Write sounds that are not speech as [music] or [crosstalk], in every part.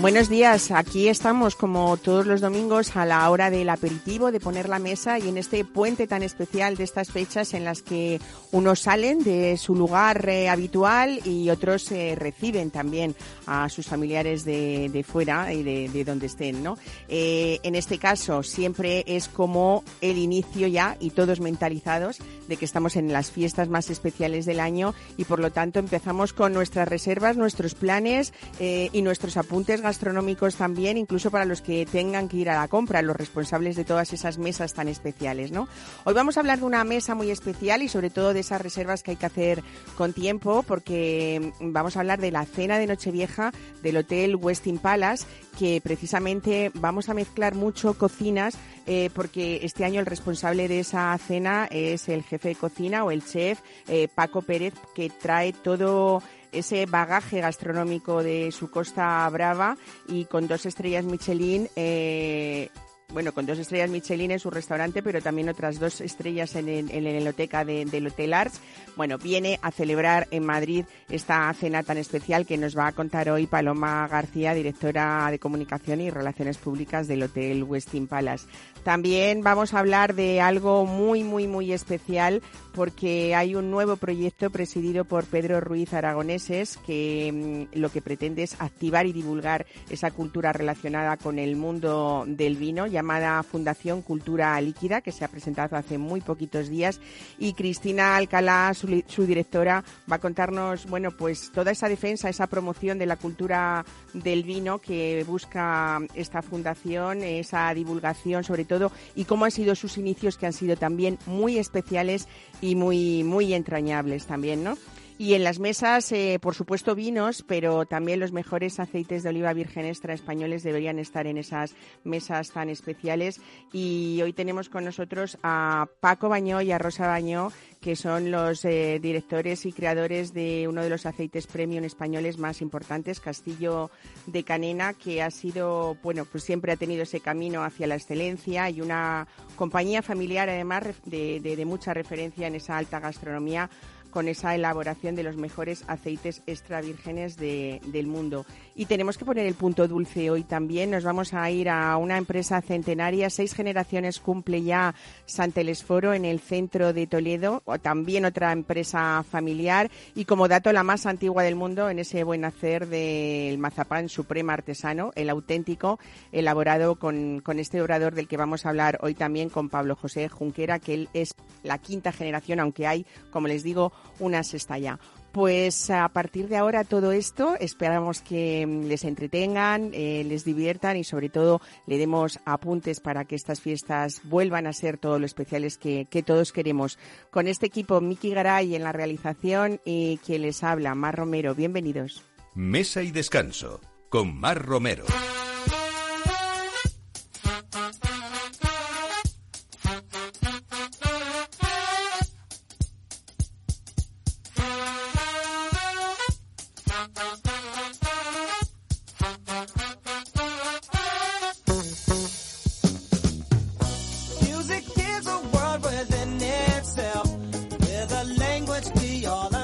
Buenos días, aquí estamos como todos los domingos a la hora del aperitivo, de poner la mesa y en este puente tan especial de estas fechas en las que unos salen de su lugar eh, habitual y otros eh, reciben también a sus familiares de, fuera y de, donde estén, ¿no? Eh, en este caso siempre es como el inicio ya y todos mentalizados de que estamos en las fiestas más especiales del año y por lo tanto empezamos con nuestras reservas, nuestros planes y nuestros apuntes gastronómicos también, incluso para los que tengan que ir a la compra, los responsables de todas esas mesas tan especiales, ¿no? Hoy vamos a hablar de una mesa muy especial y sobre todo de esas reservas que hay que hacer con tiempo, porque vamos a hablar de la cena de Nochevieja del Hotel Westin Palace, que precisamente vamos a mezclar mucho cocinas, eh, porque este año el responsable de esa cena es el jefe de cocina o el chef eh, Paco Pérez, que trae todo ese bagaje gastronómico de su Costa Brava y con dos estrellas Michelin eh, bueno, con dos estrellas Michelin en su restaurante, pero también otras dos estrellas en, en, la heloteca del Hotel Arts. Bueno, viene a celebrar en Madrid esta cena tan especial que nos va a contar hoy Paloma García, directora de Comunicación y Relaciones Públicas del Hotel Westin Palace. También vamos a hablar de algo muy, muy, muy especial porque hay un nuevo proyecto presidido por Pedro Ruiz Aragoneses que mm, lo que pretende es activar y divulgar esa cultura relacionada con el mundo del vino llamada Fundación Cultura Líquida, que se ha presentado hace muy poquitos días. Y Cristina Alcalá, su, su, directora, va a contarnos, bueno, pues toda esa defensa, esa promoción de la cultura del vino que busca esta fundación, esa divulgación sobre todo, y cómo han sido sus inicios, que han sido también muy especiales y muy, muy entrañables también, ¿no? Y en las mesas, eh, por supuesto, vinos, pero también los mejores aceites de oliva virgen extra españoles deberían estar en esas mesas tan especiales. Y hoy tenemos con nosotros a Paco Bañó y a Rosa Bañó, que son los eh, directores y creadores de uno de los aceites premium españoles más importantes, Castillo de Canena, que ha sido, bueno, pues siempre ha tenido ese camino hacia la excelencia y una compañía familiar, además, de, de mucha referencia en esa alta gastronomía con esa elaboración de los mejores aceites extra vírgenes del mundo. Y tenemos que poner el punto dulce hoy también. Nos vamos a ir a una empresa centenaria. Seis generaciones cumple ya Santelesforo en el centro de Toledo, o también otra empresa familiar. Y como dato, la más antigua del mundo en ese buen hacer del mazapán suprema artesano, el auténtico, elaborado con, con este obrador del que vamos a hablar hoy también con Pablo José Junquera, que él es la quinta generación, aunque hay, como les digo, una sexta ya. Pues a partir de ahora todo esto esperamos que mm, les entretengan, eh, les diviertan y sobre todo le demos apuntes para que estas fiestas vuelvan a ser todo lo especiales que, que todos queremos. Con este equipo, Miki Garay en la realización y quien les habla, Mar Romero. Bienvenidos. Mesa y descanso con Mar Romero.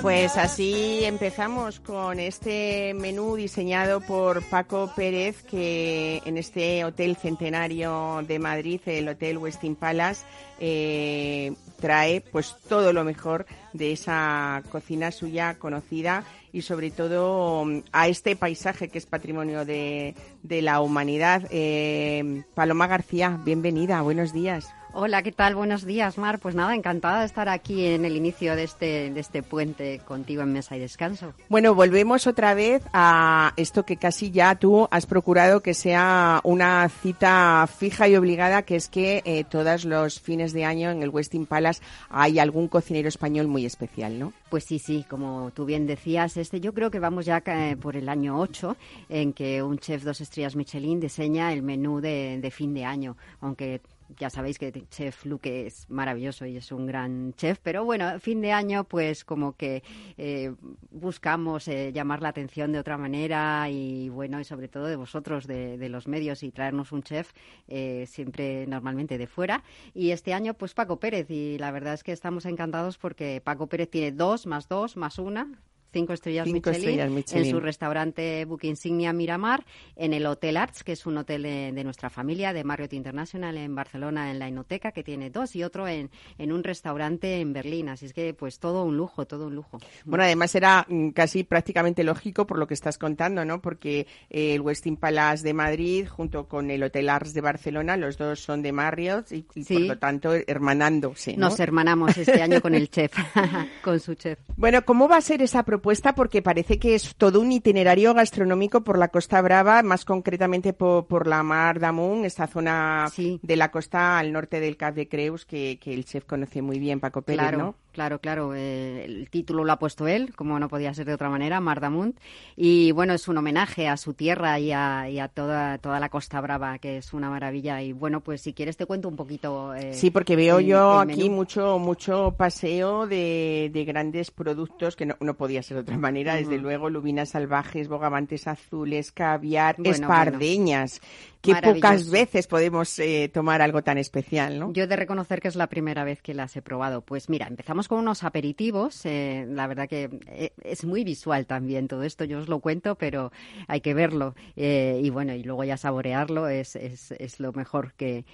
Pues así empezamos con este menú diseñado por Paco Pérez, que en este hotel centenario de Madrid, el Hotel Westin Palace, eh, trae pues todo lo mejor de esa cocina suya conocida y sobre todo a este paisaje que es patrimonio de, la humanidad. Eh, Paloma García, bienvenida, buenos días. Hola, ¿qué tal? Buenos días, Mar. Pues nada, encantada de estar aquí en el inicio de este, de este puente contigo en Mesa y Descanso. Bueno, volvemos otra vez a esto que casi ya tú has procurado que sea una cita fija y obligada, que es que eh, todos los fines de año en el Westin Palace hay algún cocinero español muy especial, ¿no? Pues sí, sí, como tú bien decías, este yo creo que vamos ya eh, por el año 8 en que un chef dos estrellas Michelin diseña el menú de, de fin de año, aunque ya sabéis que chef Luque es maravilloso y es un gran chef, pero bueno, fin de año pues como que eh, buscamos eh, llamar la atención de otra manera y bueno, y sobre todo de vosotros, de, los medios y traernos un chef eh, siempre normalmente de fuera. Y este año pues Paco Pérez y la verdad es que estamos encantados porque Paco Pérez tiene dos más dos más una, cinco estrellas, Cinco Michelin, estrellas Michelin. en su restaurante Book Insignia Miramar, en el Hotel Arts, que es un hotel de, de nuestra familia, de Marriott International en Barcelona, en la Inoteca, que tiene dos, y otro en, en un restaurante en Berlín. Así es que, pues, todo un lujo, todo un lujo. Bueno, además era mm, casi prácticamente lógico por lo que estás contando, ¿no? Porque eh, el Westin Palace de Madrid junto con el Hotel Ars de Barcelona, los dos son de Marriott y, y Sí. por lo tanto hermanándose, ¿no? Nos hermanamos este año con el chef, [laughs] con su chef. Bueno, ¿cómo va a ser esa propuesta? Porque parece que es todo un itinerario gastronómico por la Costa Brava, más concretamente po- por, la Mar d'Amunt, esta zona Sí. de la costa al norte del Cap de Creus, que, que el chef conoce muy bien, Paco Pérez, claro, ¿no? Claro, claro. eh, el título lo ha puesto él, como no podía ser de otra manera, Mardamunt. Y bueno, es un homenaje a su tierra y a, y a toda, toda la Costa Brava, que es una maravilla. Y bueno, pues si quieres te cuento un poquito. eh, Sí, porque veo el- yo el aquí mucho mucho paseo de, de grandes productos que no, no podía ser de otra manera, desde luego lubinas salvajes, bogavantes azules, caviar, Bueno, espardeñas. Qué pocas veces podemos eh, tomar algo tan especial, ¿no? Yo he de reconocer que es la primera vez que las he probado. Pues mira, empezamos con unos aperitivos. eh, la verdad que eh, es muy visual también todo esto. Yo os lo cuento, pero hay que verlo. eh, y bueno, y luego ya saborearlo es, es, es lo mejor que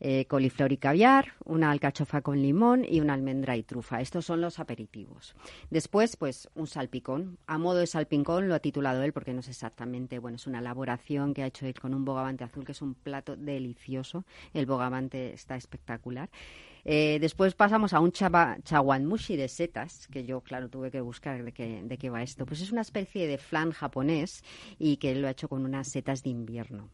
eh, coliflor y caviar, una alcachofa con limón y una almendra y trufa. Estos son los aperitivos. Después, pues un salpicón. A modo de salpicón lo ha titulado él porque no es exactamente, bueno, es una elaboración que ha hecho él con un bogavante azul, que es un plato delicioso. El bogavante está espectacular. Eh, después pasamos a un chaba- chawanmushi de setas, que yo, claro, tuve que buscar de qué, de qué va esto. Pues es una especie de flan japonés y que él lo ha hecho con unas setas de invierno.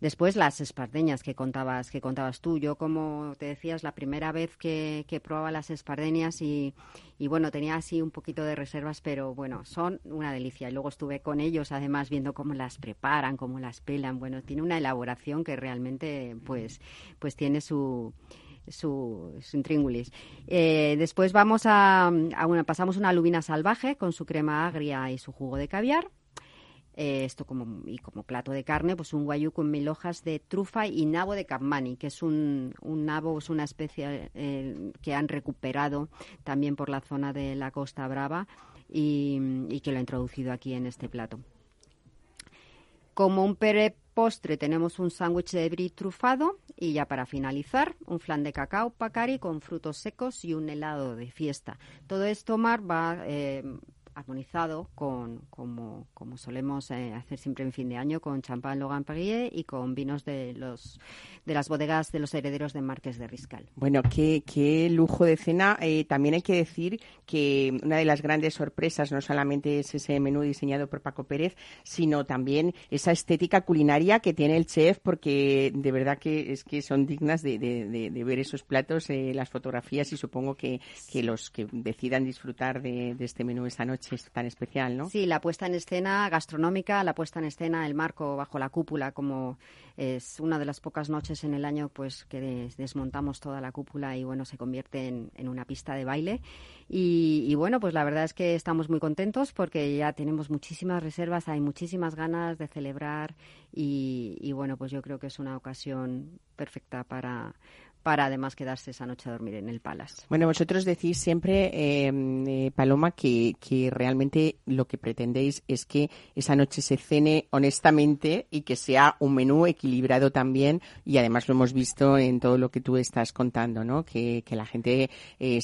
Después las espardeñas que contabas, que contabas tú. Yo, como te decías, la primera vez que, que probaba las espardeñas y, y, bueno, tenía así un poquito de reservas, pero bueno, son una delicia. Y luego estuve con ellos, además, viendo cómo las preparan, cómo las pelan. Bueno, tiene una elaboración que realmente, pues, pues tiene su su, intríngulis. Eh, después vamos a, a una, pasamos una lubina salvaje con su crema agria y su jugo de caviar. Eh, esto como y como plato de carne, pues un guayú con mil hojas de trufa y nabo de capmani, que es un, nabo, es una especie eh, que han recuperado también por la zona de la Costa Brava y, y que lo ha introducido aquí en este plato. Como un pere postre tenemos un sándwich de brie trufado y ya para finalizar un flan de cacao pacari con frutos secos y un helado de fiesta. Todo esto, Mar, va eh, armonizado con, como, como solemos eh, hacer siempre en fin de año, con champán Logan Perrier y con vinos de, los, de las bodegas de los herederos de Marques de Riscal. Bueno, qué, qué lujo de cena. Eh, también hay que decir que una de las grandes sorpresas no solamente es ese menú diseñado por Paco Pérez, sino también esa estética culinaria que tiene el chef, porque de verdad que es que son dignas de, de- de- de ver esos platos, eh, las fotografías y supongo que, que los que decidan disfrutar de, de este menú esta noche es tan especial, ¿no? Sí, la puesta en escena gastronómica, la puesta en escena, el marco bajo la cúpula, como es una de las pocas noches en el año pues que des- desmontamos toda la cúpula y bueno, se convierte en, en una pista de baile. Y, y, bueno, pues la verdad es que estamos muy contentos porque ya tenemos muchísimas reservas, hay muchísimas ganas de celebrar y, y bueno, pues yo creo que es una ocasión perfecta para, para además quedarse esa noche a dormir en el Palace. Bueno, vosotros decís siempre, eh, eh, Paloma, que, que realmente lo que pretendéis es que esa noche se cene honestamente y que sea un menú equilibrado también y además lo hemos visto en todo lo que tú estás contando, ¿no? Que, que la gente eh,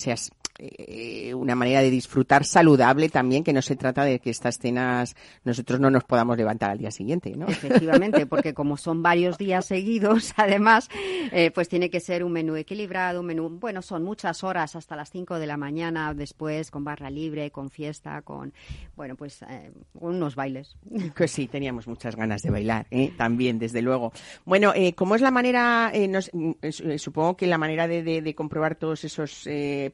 eh, una manera de disfrutar saludable también, que no se trata de que estas cenas nosotros no nos podamos levantar al día siguiente, ¿no? Efectivamente, [laughs] porque como son varios días seguidos, [laughs] además, eh, pues tiene que ser un menú equilibrado, un menú, bueno, son muchas horas hasta las 5 de la mañana, después con barra libre, con fiesta, con, bueno, pues eh, unos bailes. [laughs] Pues sí, teníamos muchas ganas de bailar, también, desde luego. Bueno, eh, ¿cómo es la manera, nos- mm, supongo que la manera de, de- de comprobar todos esos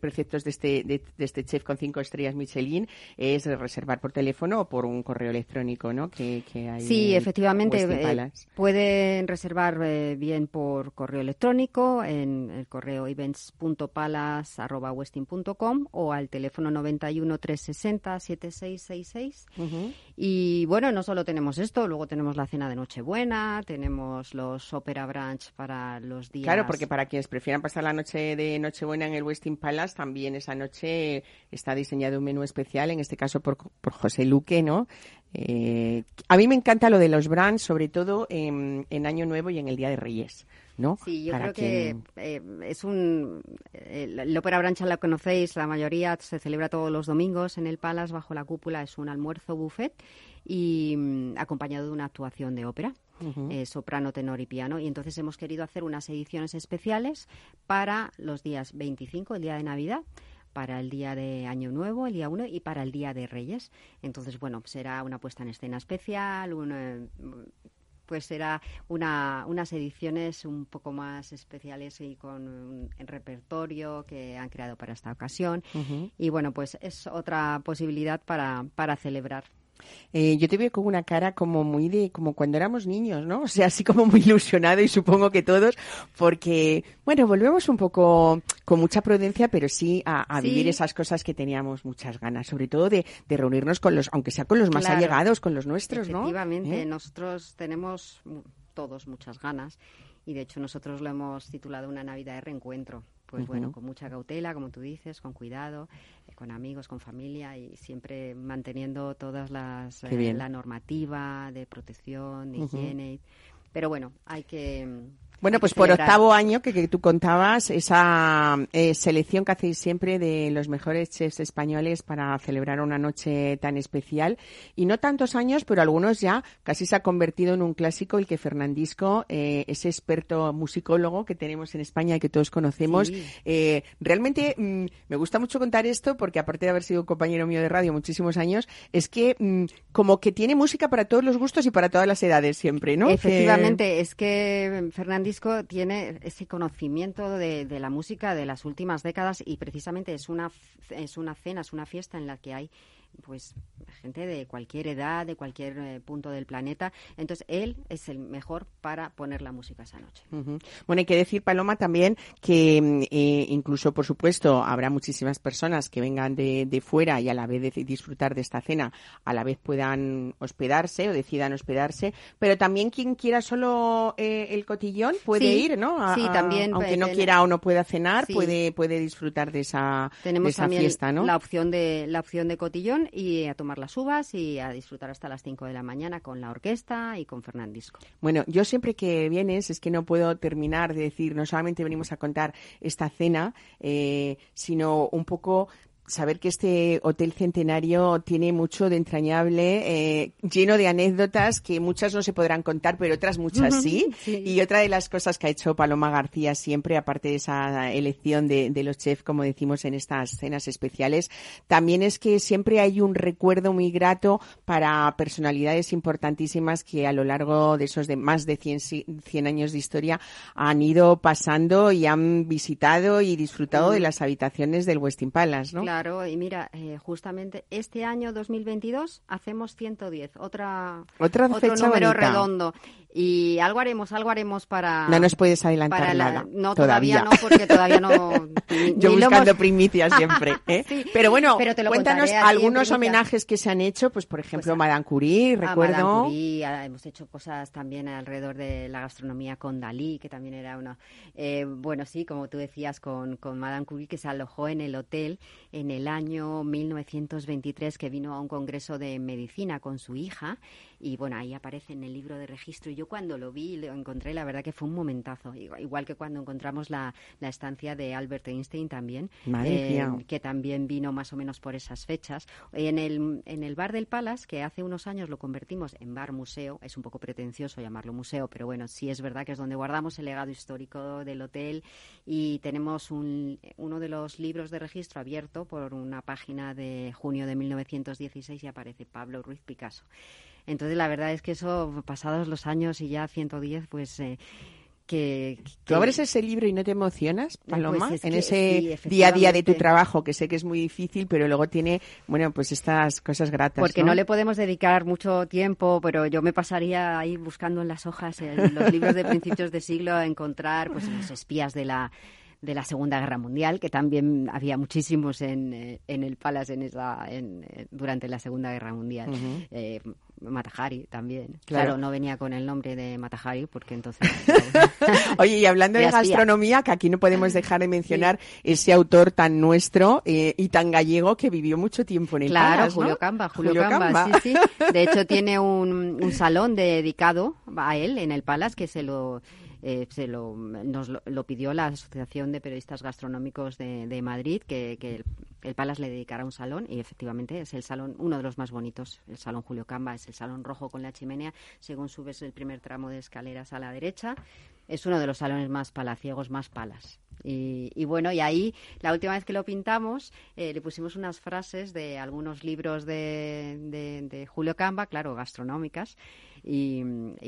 preceptos de de este, de, este chef con cinco estrellas Michelin es reservar por teléfono o por un correo electrónico, ¿no? Que, hay sí, efectivamente. Eh, pueden reservar eh, bien por correo electrónico en el correo events.palas.westin.com o al teléfono 91 360 7666. Y bueno, no solo tenemos esto, luego tenemos la cena de Nochebuena, tenemos los Opera Branch para los días. Claro, porque para quienes prefieran pasar la noche de Nochebuena en el Westin Palace, también esa noche está diseñado un menú especial, en este caso por, por José Luque, ¿no? Eh, a mí me encanta lo de los brands, sobre todo en, Año Nuevo y en el Día de Reyes. ¿no? Sí, yo creo que eh, es un... el Ópera Brancha la conocéis, la mayoría se celebra todos los domingos en el Palace, bajo la cúpula, es un almuerzo buffet y mm, acompañado de una actuación de ópera. Eh, soprano, tenor y piano. Y entonces hemos querido hacer unas ediciones especiales para los días 25, el día de Navidad, para el día de Año Nuevo, el día 1, y para el día de Reyes. Entonces, bueno, será una puesta en escena especial, pues será una, unas ediciones un poco más especiales y con un repertorio que han creado para esta ocasión. Y bueno, pues es otra posibilidad para, para celebrar eh, yo te veo con una cara como muy de, como cuando éramos niños, ¿no? [laughs] O sea, así como muy ilusionado y supongo que todos, porque, bueno, volvemos un poco con mucha prudencia, pero sí a, vivir esas cosas que teníamos muchas ganas, sobre todo de, reunirnos con los, aunque sea con los más allegados, con los nuestros, ¿no? Efectivamente, ¿Eh? nosotros tenemos todos muchas ganas y de hecho nosotros lo hemos titulado una Navidad de reencuentro pues bueno, con mucha cautela, como tú dices, con cuidado, eh, con amigos, con familia y siempre manteniendo todas las eh, la normativa de protección, de higiene. Pero bueno, hay que bueno, pues por octavo año que, que, tú contabas, esa eh, selección que hacéis siempre de los mejores chefs españoles para celebrar una noche tan especial. Y no tantos años, pero algunos ya casi se ha convertido en un clásico el que Fernandisco, eh, ese experto musicólogo que tenemos en España y que todos conocemos, eh, realmente mm, me gusta mucho contar esto porque aparte de haber sido un compañero mío de radio muchísimos años, es que mm, como que tiene música para todos los gustos y para todas las edades siempre, ¿no? Efectivamente, es que Fernandisco disco tiene ese conocimiento de, de, la música de las últimas décadas y precisamente es una, es una cena, es una fiesta en la que hay pues gente de cualquier edad, de cualquier eh, punto del planeta. Entonces, él es el mejor para poner la música esa noche. Bueno, hay que decir, Paloma, también que mm, eh, incluso, por supuesto, habrá muchísimas personas que vengan de, de, fuera y a la vez de disfrutar de esta cena, a la vez puedan hospedarse o decidan hospedarse, pero también quien quiera solo eh, el cotillón puede ir, ¿no? sí, también. Aunque no quiera o no pueda cenar, puede, puede disfrutar de esa, Tenemos de esa fiesta, ¿no? La opción de, la opción de cotillón y a tomar las uvas y a disfrutar hasta las 5 de la mañana con la orquesta y con Fernandisco. Bueno, yo siempre que vienes es que no puedo terminar de decir, no solamente venimos a contar esta cena, eh, sino un poco saber que este Hotel Centenario tiene mucho de entrañable, eh, lleno de anécdotas que muchas no se podrán contar, pero otras muchas sí. Y otra de las cosas que ha hecho Paloma García siempre, aparte de esa elección de, los chefs, como decimos en estas cenas especiales, también es que siempre hay un recuerdo muy grato para personalidades importantísimas que a lo largo de esos de más de 100, años de historia han ido pasando y han visitado y disfrutado de las habitaciones del Westin Palace, ¿no? Claro, y mira, eh, justamente este año 2022 hacemos 110, otra, otra otro número redondo. Y algo haremos, algo haremos para... No nos puedes adelantar nada. No, todavía. no, porque todavía no... [laughs] Yo buscando primicias siempre. [laughs] ¿eh? Pero bueno, cuéntanos algunos homenajes que se han hecho, pues por ejemplo, pues Madame Curie, recuerdo. Madame Curie, ah, hemos hecho cosas también alrededor de la gastronomía con Dalí, que también era una... Eh, bueno, sí, como tú decías, con, con Madame Curie, que se alojó en el hotel en el año 1923, que vino a un congreso de medicina con su hija y bueno, ahí aparece en el libro de registro. Y yo cuando lo vi, lo encontré, la verdad que fue un momentazo. Igual que cuando encontramos la, la estancia de Albert Einstein también, eh, que también vino más o menos por esas fechas. En el, en el bar del Palace, que hace unos años lo convertimos en bar museo, es un poco pretencioso llamarlo museo, pero bueno, sí es verdad que es donde guardamos el legado histórico del hotel y tenemos un, uno de los libros de registro abierto por una página de junio de 1916 y aparece Pablo Ruiz Picasso. Entonces, la verdad es que eso, pasados los años y ya 110, pues... Eh, que, ¿Tú abres ese libro y no te emocionas, Pues Paloma? es en ese sí, día a día de tu trabajo, que sé que es muy difícil, pero luego tiene, bueno, pues estas cosas gratas. Porque no le podemos dedicar mucho tiempo, pero yo me pasaría ahí buscando en las hojas, en los libros de principios de siglo, a encontrar pues los espías de la de la Segunda Guerra Mundial, que también había muchísimos en, eh, en el Palace en esa, en, eh, durante la Segunda Guerra Mundial. Eh, Matahari también. Claro. Claro. no venía con el nombre de Matahari porque entonces... [laughs] Oye, y hablando de gastronomía, que aquí no podemos dejar de mencionar ese autor tan nuestro eh, y tan gallego que vivió mucho tiempo en el Claro. Julio Camba, Julio, Julio Camba, Camba. sí, sí. [laughs] De hecho, tiene un, un salón dedicado a él en el Palace que se lo eh, se lo, nos lo, lo pidió la Asociación de Periodistas Gastronómicos de, de Madrid, que, que el, Palace le dedicara un salón y efectivamente es el salón, uno de los más bonitos, el Salón Julio Camba, es el salón rojo con la chimenea, según subes el primer tramo de escaleras a la derecha, es uno de los salones más palaciegos, más palas. Y, y bueno, y ahí la última vez que lo pintamos eh, le pusimos unas frases de algunos libros de, de- Julio Camba, claro, gastronómicas, y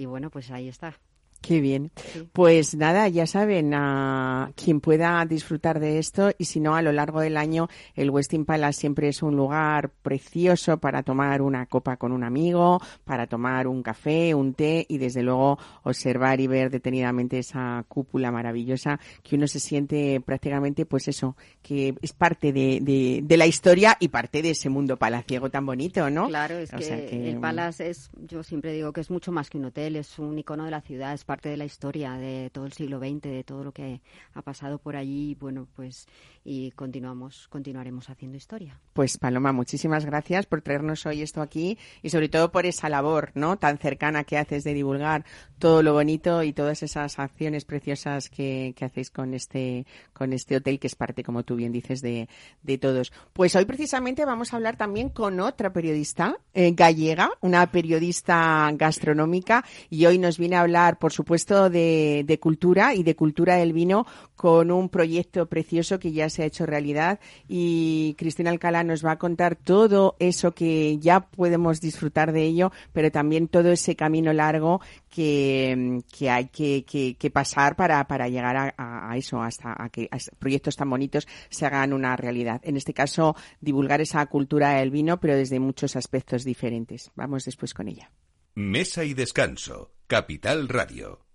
bueno, pues ahí está. Qué bien. Sí. Pues nada, ya saben, a quien pueda disfrutar de esto y si no, a lo largo del año el Westin Palace siempre es un lugar precioso para tomar una copa con un amigo, para tomar un café, un té y desde luego observar y ver detenidamente esa cúpula maravillosa que uno se siente prácticamente, pues eso, que es parte de, de, de la historia y parte de ese mundo palaciego tan bonito, ¿no? Claro, es O que, sea que, el Palace es, yo siempre digo que es mucho más que un hotel, es un icono de la ciudad, es parte de la historia de todo el siglo XX, de todo lo que ha pasado por allí, bueno, pues y continuamos, continuaremos haciendo historia. Pues Paloma, muchísimas gracias por traernos hoy esto aquí y sobre todo por esa labor, ¿no? Tan cercana que haces de divulgar todo lo bonito y todas esas acciones preciosas que, hacéis con este, con este hotel que es parte, como tú bien dices, de, de todos. Pues hoy precisamente vamos a hablar también con otra periodista eh, gallega, una periodista gastronómica y hoy nos viene a hablar, por supuesto, de, cultura y de cultura del vino con un proyecto precioso que ya se ha hecho realidad y Cristina Alcalá nos va a contar todo eso que ya podemos disfrutar de ello, pero también todo ese camino largo que, que hay que, que- pasar para, para llegar a, eso, hasta a que proyectos tan bonitos se hagan una realidad. En este caso, divulgar esa cultura del vino, pero desde muchos aspectos diferentes. Vamos después con ella. Mesa y descanso. Capital Radio.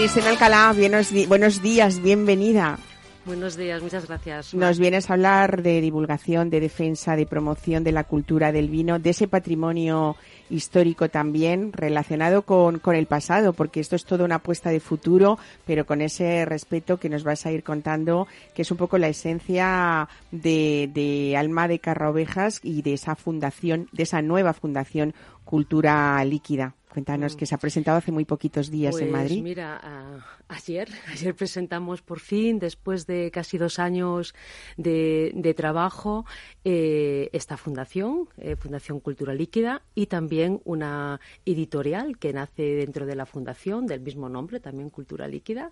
Cristina Alcalá, buenos, buenos días, bienvenida. Buenos días, muchas gracias. Nos vienes a hablar de divulgación, de defensa, de promoción de la cultura del vino, de ese patrimonio histórico también relacionado con, con el pasado, porque esto es toda una apuesta de futuro, pero con ese respeto que nos vas a ir contando, que es un poco la esencia de, de Alma de Carraovejas y de esa fundación, de esa nueva fundación Cultura Líquida. Cuéntanos, que se ha presentado hace muy poquitos días en Pues Madrid. Mira, a- ayer, [laughs] ayer presentamos por fin, después de casi dos años de, de trabajo, eh, esta fundación, eh, Fundación Cultura Líquida, y también una editorial que nace dentro de la fundación del mismo nombre, también Cultura Líquida,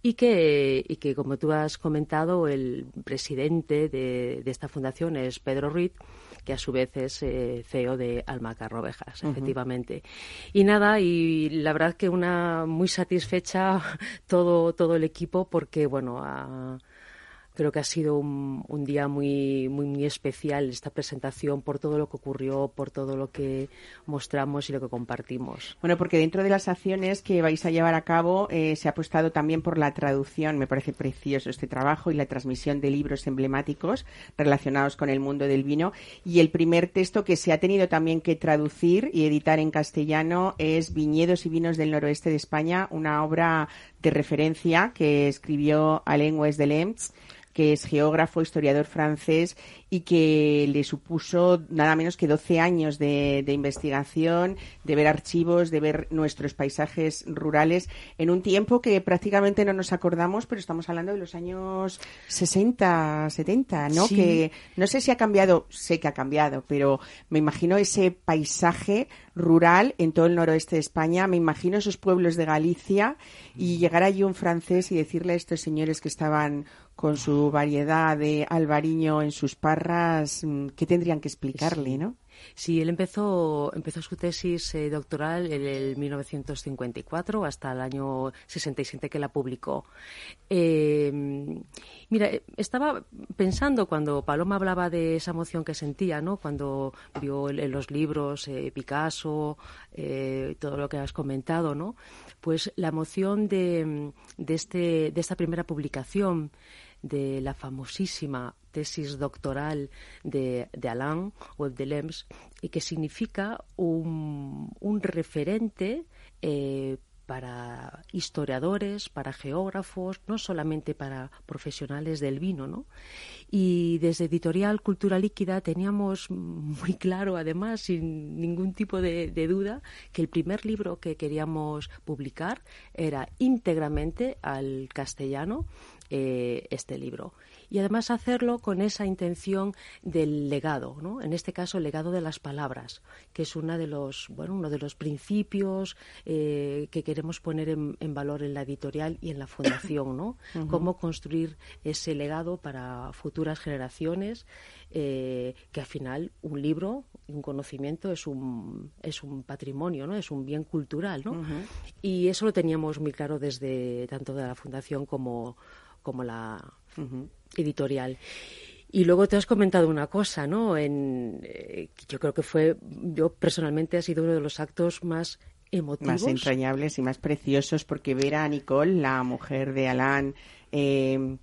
y que, y que como tú has comentado, el presidente de, de esta fundación es Pedro Ruiz que a su vez es eh, CEO de Almacar Rovejas, efectivamente. Y nada, y la verdad que una muy satisfecha [laughs] todo, todo el equipo porque, bueno, a- creo que ha sido un, un día muy, muy, muy especial esta presentación por todo lo que ocurrió, por todo lo que mostramos y lo que compartimos. Bueno, porque dentro de las acciones que vais a llevar a cabo eh, se ha apostado también por la traducción. Me parece precioso este trabajo y la transmisión de libros emblemáticos relacionados con el mundo del vino. Y el primer texto que se ha tenido también que traducir y editar en castellano es Viñedos y vinos del noroeste de España, una obra de referencia que escribió Alain West de Lemps que es geógrafo, historiador francés y que le supuso nada menos que 12 años de, de investigación, de ver archivos, de ver nuestros paisajes rurales en un tiempo que prácticamente no nos acordamos, pero estamos hablando de los años 60, 70, ¿no? Sí. Que no sé si ha cambiado, sé que ha cambiado, pero me imagino ese paisaje rural en todo el noroeste de España, me imagino esos pueblos de Galicia y llegar allí un francés y decirle a estos señores que estaban con su variedad de albariño en sus parras, mm, ¿qué tendrían que explicarle, no? Sí, él empezó, empezó su tesis eh, doctoral en el 1954 hasta el año 67 que la publicó. Eh, mira, eh, estaba pensando cuando Paloma hablaba de esa emoción que sentía, ¿no? Cuando vio en los libros eh, Picasso, eh, todo lo que has comentado, ¿no? Pues la emoción de, de, este, de esta primera publicación de la famosísima tesis doctoral de, de Alain Webb de Lems y que significa un, referente eh, para historiadores, para geógrafos, no solamente para profesionales del vino, ¿no? Y desde Editorial Cultura Líquida teníamos muy claro, además, sin ningún tipo de duda, que el primer libro que queríamos publicar era íntegramente al castellano eh, este libro. Y además hacerlo con esa intención del legado, ¿no? En este caso, el legado de las palabras, que es una de los, bueno, uno de los principios eh, que queremos poner en, en, valor en la editorial y en la fundación, ¿no? [coughs] Uh -huh. Cómo construir ese legado para futuras generaciones, eh, que al final un libro, un conocimiento es un, es un patrimonio, ¿no? Es un bien cultural, ¿no? Uh -huh. Y eso lo teníamos muy claro desde tanto de la fundación como como la uh -huh. editorial. Y luego te has comentado una cosa, ¿no? En, eh, yo creo que fue, yo personalmente ha sido uno de los actos más emotivos. Más entrañables y más preciosos, porque ver a Nicole, la mujer de Alain, eh,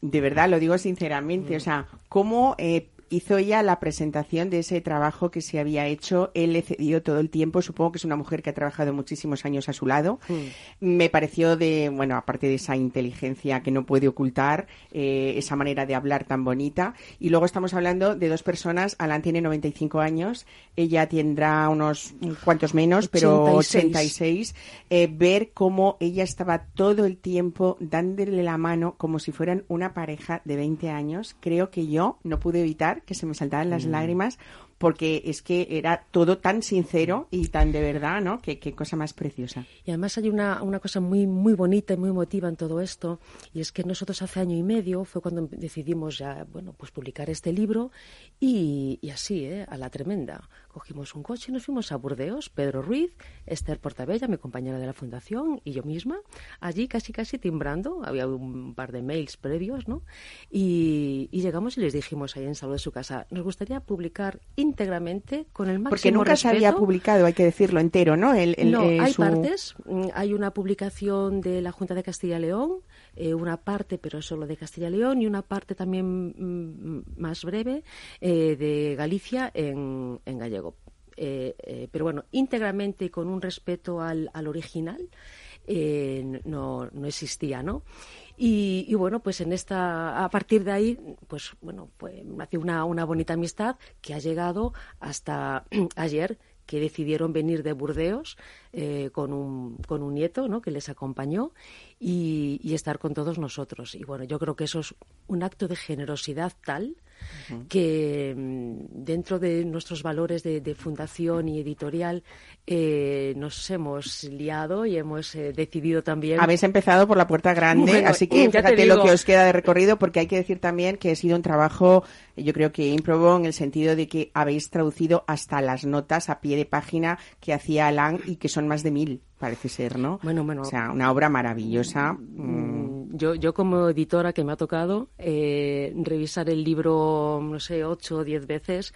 de verdad lo digo sinceramente, mm. o sea, cómo eh, hizo ella la presentación de ese trabajo que se había hecho. Él le cedió todo el tiempo. Supongo que es una mujer que ha trabajado muchísimos años a su lado. Mm. Me pareció de, bueno, aparte de esa inteligencia que no puede ocultar, eh, esa manera de hablar tan bonita. Y luego estamos hablando de dos personas. Alan tiene 95 años. Ella tendrá unos cuantos menos, pero 86. Eh, ver cómo ella estaba todo el tiempo dándole la mano como si fueran una pareja de 20 años. Creo que yo no pude evitar que se me saltaran las mm. lágrimas porque es que era todo tan sincero y tan de verdad, ¿no? Qué, qué cosa más preciosa. Y además hay una, una cosa muy, muy bonita y muy emotiva en todo esto, y es que nosotros hace año y medio fue cuando decidimos ya, bueno, pues publicar este libro, y, y así, ¿eh? A la tremenda. Cogimos un coche y nos fuimos a Burdeos, Pedro Ruiz, Esther Portabella, mi compañera de la fundación, y yo misma, allí casi casi timbrando, había un par de mails previos, ¿no? Y, y llegamos y les dijimos ahí en salud de su casa, nos gustaría publicar íntegramente con el máximo Porque nunca respeto. se había publicado, hay que decirlo entero, ¿no? El, el, no, eh, hay su... partes. Mm, Hay una publicación de la Junta de Castilla y León, eh, una parte, pero solo de Castilla y León, y una parte también mm, más breve eh, de Galicia en, gallego. Eh, pero bueno, íntegramente y con un respeto al, al original no, no existía, ¿no? Y, y, bueno, pues en esta, a partir de ahí, pues bueno, pues nació una, una bonita amistad que ha llegado hasta [clears throat] ayer que decidieron venir de Burdeos eh, con, un, con un nieto ¿no? que les acompañó y, y estar con todos nosotros. Y bueno, yo creo que eso es un acto de generosidad tal que mm, dentro de nuestros valores de, de fundación y editorial eh, nos hemos liado y hemos eh, decidido también. Habéis empezado por la puerta grande, Bueno, así que fíjate lo que os queda de recorrido, porque hay que decir también que ha sido un trabajo, yo creo que ímprobo en el sentido de que habéis traducido hasta las notas a pie de página que hacía Alan y que son más de mil, parece ser, ¿no? Bueno, bueno. O sea, una obra maravillosa. mm, Yo, yo como editora que me ha tocado eh, revisar el libro, no sé, ocho o diez veces,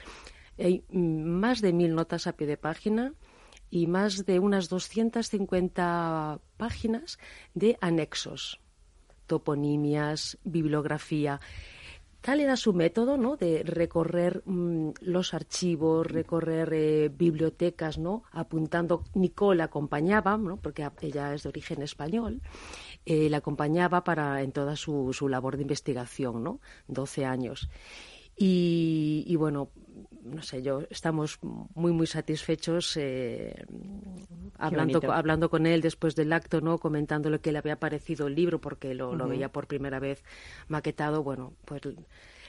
hay más de mil notas a pie de página y más de unas 250 páginas de anexos, toponimias, bibliografía. Tal era su método, ¿no? De recorrer mm, los archivos, recorrer eh, bibliotecas, ¿no? Apuntando. Nicole acompañaba, ¿no? Porque ella es de origen español. eh, la acompañaba para en toda su, su labor de investigación, ¿no? 12 años. Y bueno, no sé, yo estamos muy, muy satisfechos eh, hablando, hablando con él después del acto, ¿no? Comentando lo que le había parecido el libro, porque lo, lo veía por primera vez maquetado. Bueno, pues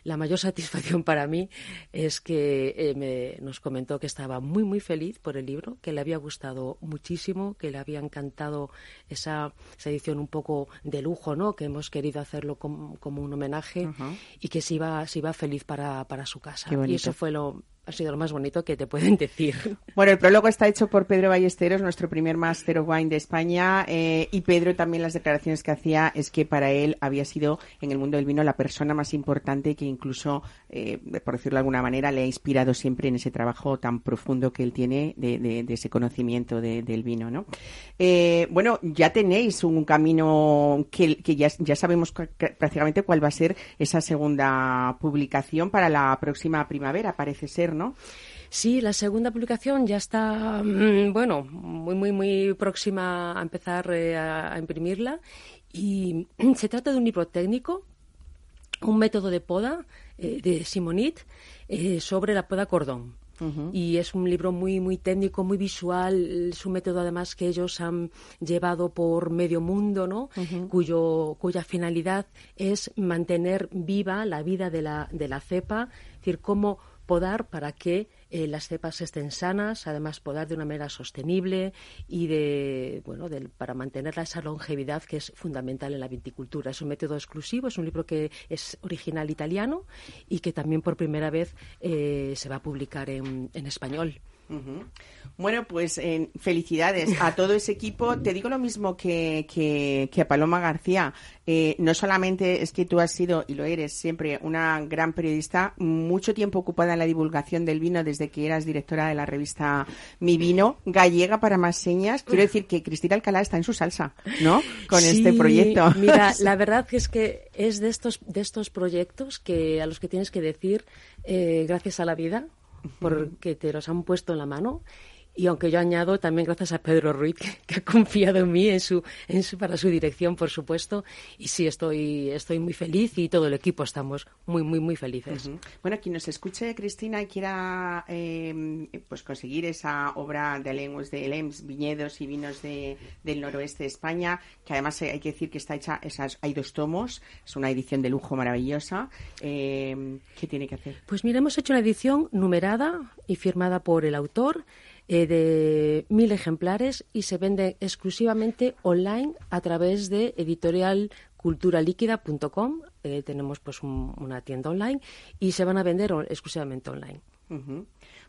la mayor [laughs] satisfacción para mí es que eh, me- nos comentó que estaba muy, muy feliz por el libro, que le había gustado muchísimo, que le había encantado esa, esa edición un poco de lujo, ¿no? Que hemos querido hacerlo com- como un homenaje y que se iba, se iba feliz para, para su casa. Y eso fue lo, ha sido lo más bonito que te pueden [laughs] decir. Bueno, el prólogo está hecho por Pedro Ballesteros, nuestro primer Master of Wine de España, eh, y Pedro también las declaraciones que hacía es que para él había sido en el mundo del vino la persona más importante que incluso, eh, por decirlo de alguna manera, le ha inspirado siempre en ese trabajo tan profundo que él tiene de, ese conocimiento de- del vino, ¿no? Eh, bueno, ya tenéis un camino que, ya, sabemos prácticamente cuál va a ser esa segunda publicación para la próxima primavera, parece ser, ¿no? Sí, la segunda publicación ya está, mm, bueno, muy, muy, muy próxima a empezar eh, a, a imprimirla. Y [clears throat] se trata de un libro técnico, un método de poda eh, de Simonit eh, sobre la poda cordón. Y es un libro muy, muy técnico, muy visual. Es un método, además, que ellos han llevado por medio mundo, ¿no? Cuyo, cuya finalidad es mantener viva la vida de la, de la cepa, es decir, cómo podar para que eh, las cepas estén sanas, además podar de una manera sostenible y de bueno del- para mantener esa longevidad que es fundamental en la viticultura. Es un método exclusivo, es un libro que es original italiano y que también por primera vez eh, se va a publicar en español. Bueno, pues eh, felicidades a todo ese equipo. Te digo lo mismo que, que, que a Paloma García. Eh, no solamente es que tú has sido, y lo eres siempre, una gran periodista, mucho tiempo ocupada en la divulgación del vino desde que eras directora de la revista Mi Vino, gallega para más señas. Quiero decir que Cristina Alcalá está en su salsa, ¿no? Con Sí, este proyecto. Mira, [laughs] la verdad es que es de estos, de estos proyectos que a los que tienes que decir eh, gracias a la vida, porque te los han puesto en la mano. Y aunque yo añado también gracias a Pedro Ruiz, que, que ha confiado en mí en su, en su, para su dirección, por supuesto. Y sí, estoy, estoy muy feliz y todo el equipo estamos muy, muy, muy felices. Ujú. Bueno, quien nos escuche, Cristina, y quiera eh, pues conseguir esa obra de lenguas de Lems, viñedos y vinos de- del noroeste de España, que además hay que decir que está hecha, esas, hay dos tomos, es una edición de lujo maravillosa. Eh, ¿Qué tiene que hacer? Pues mira, hemos hecho una edición numerada y firmada por el autor eh, de mil ejemplares y se vende exclusivamente online a través de editorialculturaliquida.com. Eh, tenemos pues un- una tienda online y se van a vender exclusivamente online.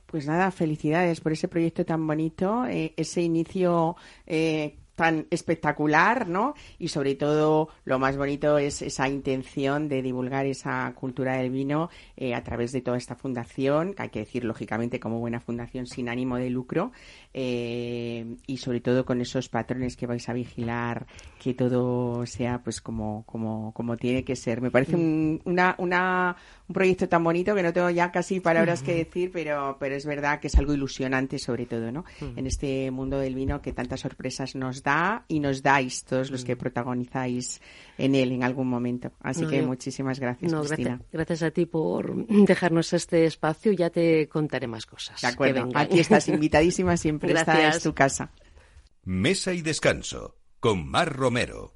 Pues nada, felicidades por ese proyecto tan bonito, eh, ese inicio eh, tan espectacular, ¿no? Y sobre todo lo más bonito es esa intención de divulgar esa cultura del vino eh, a través de toda esta fundación, que hay que decir lógicamente como buena fundación sin ánimo de lucro, eh, y sobre todo con esos patrones que vais a vigilar que todo sea pues como como como tiene que ser. Me parece un, una, una, un proyecto tan bonito que no tengo ya casi palabras que decir, pero pero es verdad que es algo ilusionante sobre todo, ¿no? En este mundo del vino que tantas sorpresas nos da y nos dais todos los que protagonizáis en él en algún momento. Así No, que yo- muchísimas gracias, No, Cristina. gracias, gracias a ti por dejarnos este espacio. Ya te contaré más cosas. De acuerdo, aquí estás invitadísima, siempre esta Gracias. es tu casa. Mesa y descanso con Mar Romero.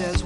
says,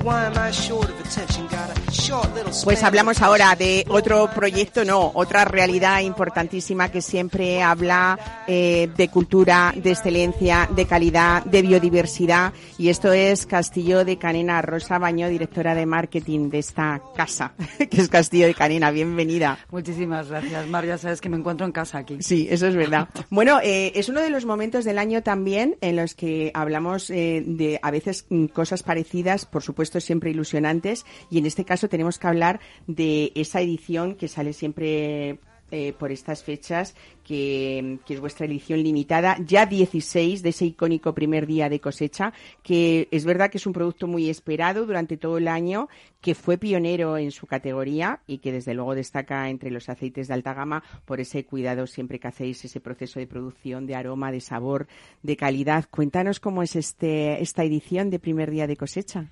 Pues hablamos ahora de otro proyecto, no, otra realidad importantísima que siempre habla eh, de cultura, de excelencia, de calidad, de biodiversidad. Y esto es Castillo de Canena. Rosa Baño, directora de marketing de esta casa, [laughs] que es Castillo de Canena. Bienvenida. Muchísimas gracias, Mar. Ya sabes que me encuentro en casa aquí. Sí, eso es verdad. Bueno, eh, es uno de los momentos del año también en los que hablamos eh, de a veces mm, cosas parecidas, por supuesto siempre ilusionantes, y en este caso tenemos que hablar de esa edición que sale siempre eh, por estas fechas, que, que es vuestra edición limitada, ya 16 de ese icónico primer día de cosecha, que es verdad que es un producto muy esperado durante todo el año, que fue pionero en su categoría y que desde luego destaca entre los aceites de alta gama por ese cuidado siempre que hacéis ese proceso de producción, de aroma, de sabor, de calidad. Cuéntanos cómo es este, esta edición de primer día de cosecha.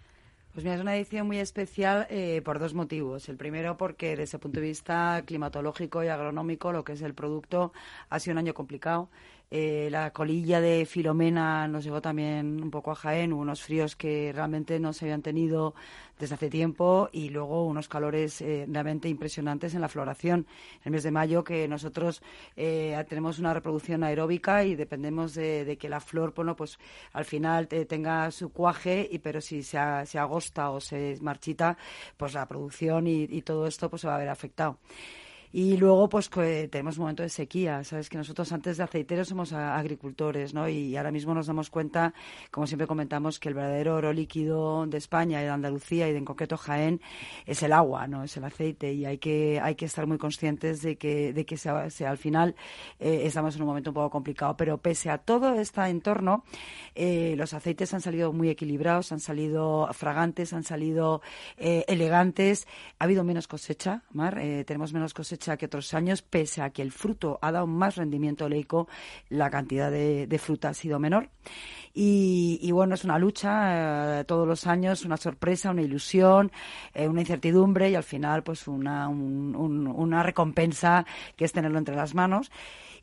Pues mira, es una edición muy especial eh, por dos motivos. El primero porque desde el punto de vista climatológico y agronómico lo que es el producto ha sido un año complicado. Eh, la colilla de Filomena nos llegó también un poco a Jaén, unos fríos que realmente no se habían tenido desde hace tiempo y luego unos calores eh, realmente impresionantes en la floración. El mes de mayo que nosotros eh, tenemos una reproducción aeróbica y dependemos de, que la flor, bueno, pues al final te- tenga su cuaje, y, pero si se, a- se agosta o se marchita, pues la producción y, y todo esto pues se va a ver afectado. Y luego, pues que tenemos un momento de sequía. Sabes que nosotros antes de aceiteros somos agricultores, ¿no? Y ahora mismo nos damos cuenta, como siempre comentamos, que el verdadero oro líquido de España y de Andalucía y de en concreto Jaén es el agua, ¿no? Es el aceite. Y hay que, hay que estar muy conscientes de que, de que sea, sea al final eh, estamos en un momento un poco complicado. Pero pese a todo este entorno, eh, los aceites han salido muy equilibrados, han salido fragantes, han salido eh, elegantes. Ha habido menos cosecha, Mar. eh, tenemos menos cosecha que otros años, pese a que el fruto ha dado más rendimiento oleico, la cantidad de, fruta ha sido menor. Y, bueno, es una lucha eh, todos los años, una sorpresa, una ilusión, eh, una incertidumbre y al final, pues una, un- un- una recompensa que es tenerlo entre las manos.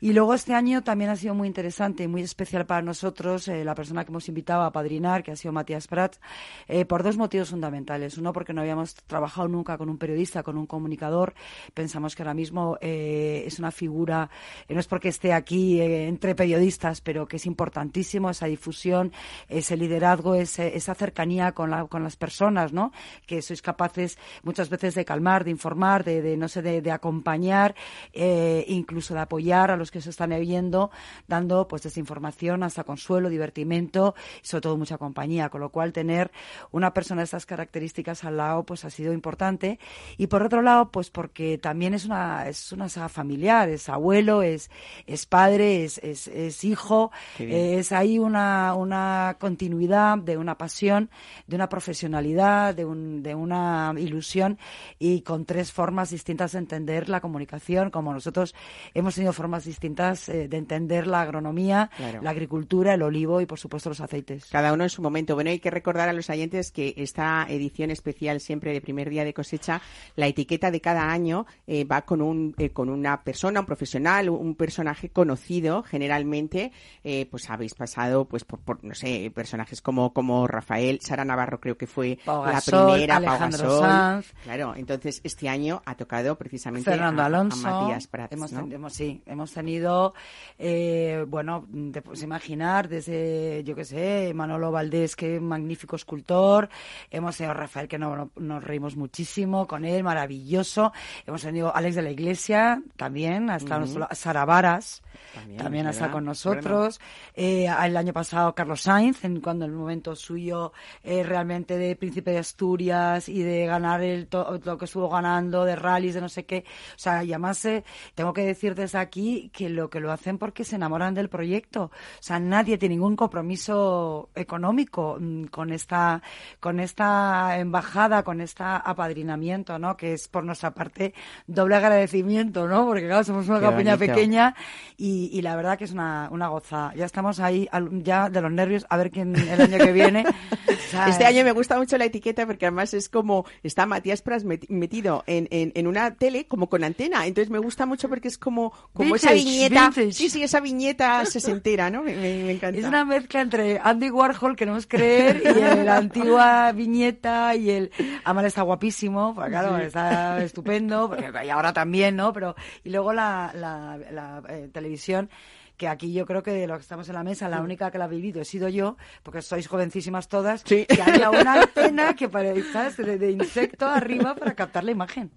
Y luego este año también ha sido muy interesante y muy especial para nosotros, eh, la persona que hemos invitado a padrinar, que ha sido Matías Prats, eh, por dos motivos fundamentales. Uno, porque no habíamos trabajado nunca con un periodista, con un comunicador. Pensamos que ahora mismo eh, es una figura, no es porque esté aquí entre periodistas, pero que es importantísimo esa difusión, ese liderazgo, ese- esa cercanía con, la- con las personas, ¿no? Que sois capaces muchas veces de calmar, de informar, de, no sé, de, de acompañar, incluso de apoyar a los que se están viendo, dando pues desde información hasta consuelo, divertimento y sobre todo mucha compañía, con lo cual tener una persona de estas características al lado pues ha sido importante. Y por otro lado pues porque también es una es una saga familiar, es abuelo, es es padre, es, es, es hijo, es ahí una, una continuidad de una pasión, de una profesionalidad, de, un, de una ilusión y con tres formas distintas de entender la comunicación, como nosotros hemos tenido formas distintas eh, de entender la agronomía, Claro. la agricultura, el olivo y por supuesto los aceites. Cada uno en su momento. Bueno, hay que recordar a los oyentes que esta edición especial siempre de primer día de cosecha, la etiqueta de cada año eh, va con un eh, con una persona, un profesional, un personaje conocido generalmente, eh, pues habéis pasado pues por, por, no sé, personajes como como Rafael, Sara Navarro creo que fue Pau la Gasol, primera, Pau Alejandro Gasol. Sanz. Claro, entonces este año ha tocado precisamente Fernando a, a Alonso. Matías Prats, hemos, ¿no? hemos- sí, hemos tenido, eh, bueno, te puedes imaginar, desde, yo qué sé, Manolo Valdés, que magnífico escultor. Hemos tenido a Rafael, que no, no- nos reímos muchísimo con él, maravilloso. Hemos tenido a Alex de la Iglesia, también, ha estado a nuestro lado. Sara Varas, También, también, ha ¿verdad? estado con nosotros. Eh, el año pasado Carlos Sainz, en cuando el momento suyo eh, realmente de Príncipe de Asturias y de ganar el lo que estuvo ganando, de rallies, de no sé qué. O sea, y además eh, tengo que decir desde aquí que lo que lo hacen porque se enamoran del proyecto. O sea, nadie tiene ningún compromiso económico mm, con esta, con esta embajada, con este apadrinamiento, ¿no? Que es por nuestra parte doble agradecimiento, ¿no? Porque claro, somos una campaña pequeña y, y la verdad que es una, una gozada. Ya estamos ahí al- ya de los nervios a ver quién el año que viene. [laughs] Sea, Este año me gusta mucho la etiqueta porque además es como está Matías Pras meti- metido en, en, en una tele como con antena. Entonces me gusta mucho porque es como, como esa viñeta. vintage. Sí, sí, esa viñeta sesentera, ¿no? Me, me- me encanta. Es una mezcla entre Andy Warhol, queremos creer, y la [laughs] antigua viñeta y el... Amal está guapísimo, porque claro, está estupendo, porque y ahora también, ¿no? Pero Y luego la, la, la, eh, televisión que aquí yo creo que de los que estamos en la mesa, la única que la ha vivido he sido yo, porque sois jovencísimas todas, Sí. que había [laughs] una antena que parece, ¿sabes? De, de insecto arriba para captar la imagen.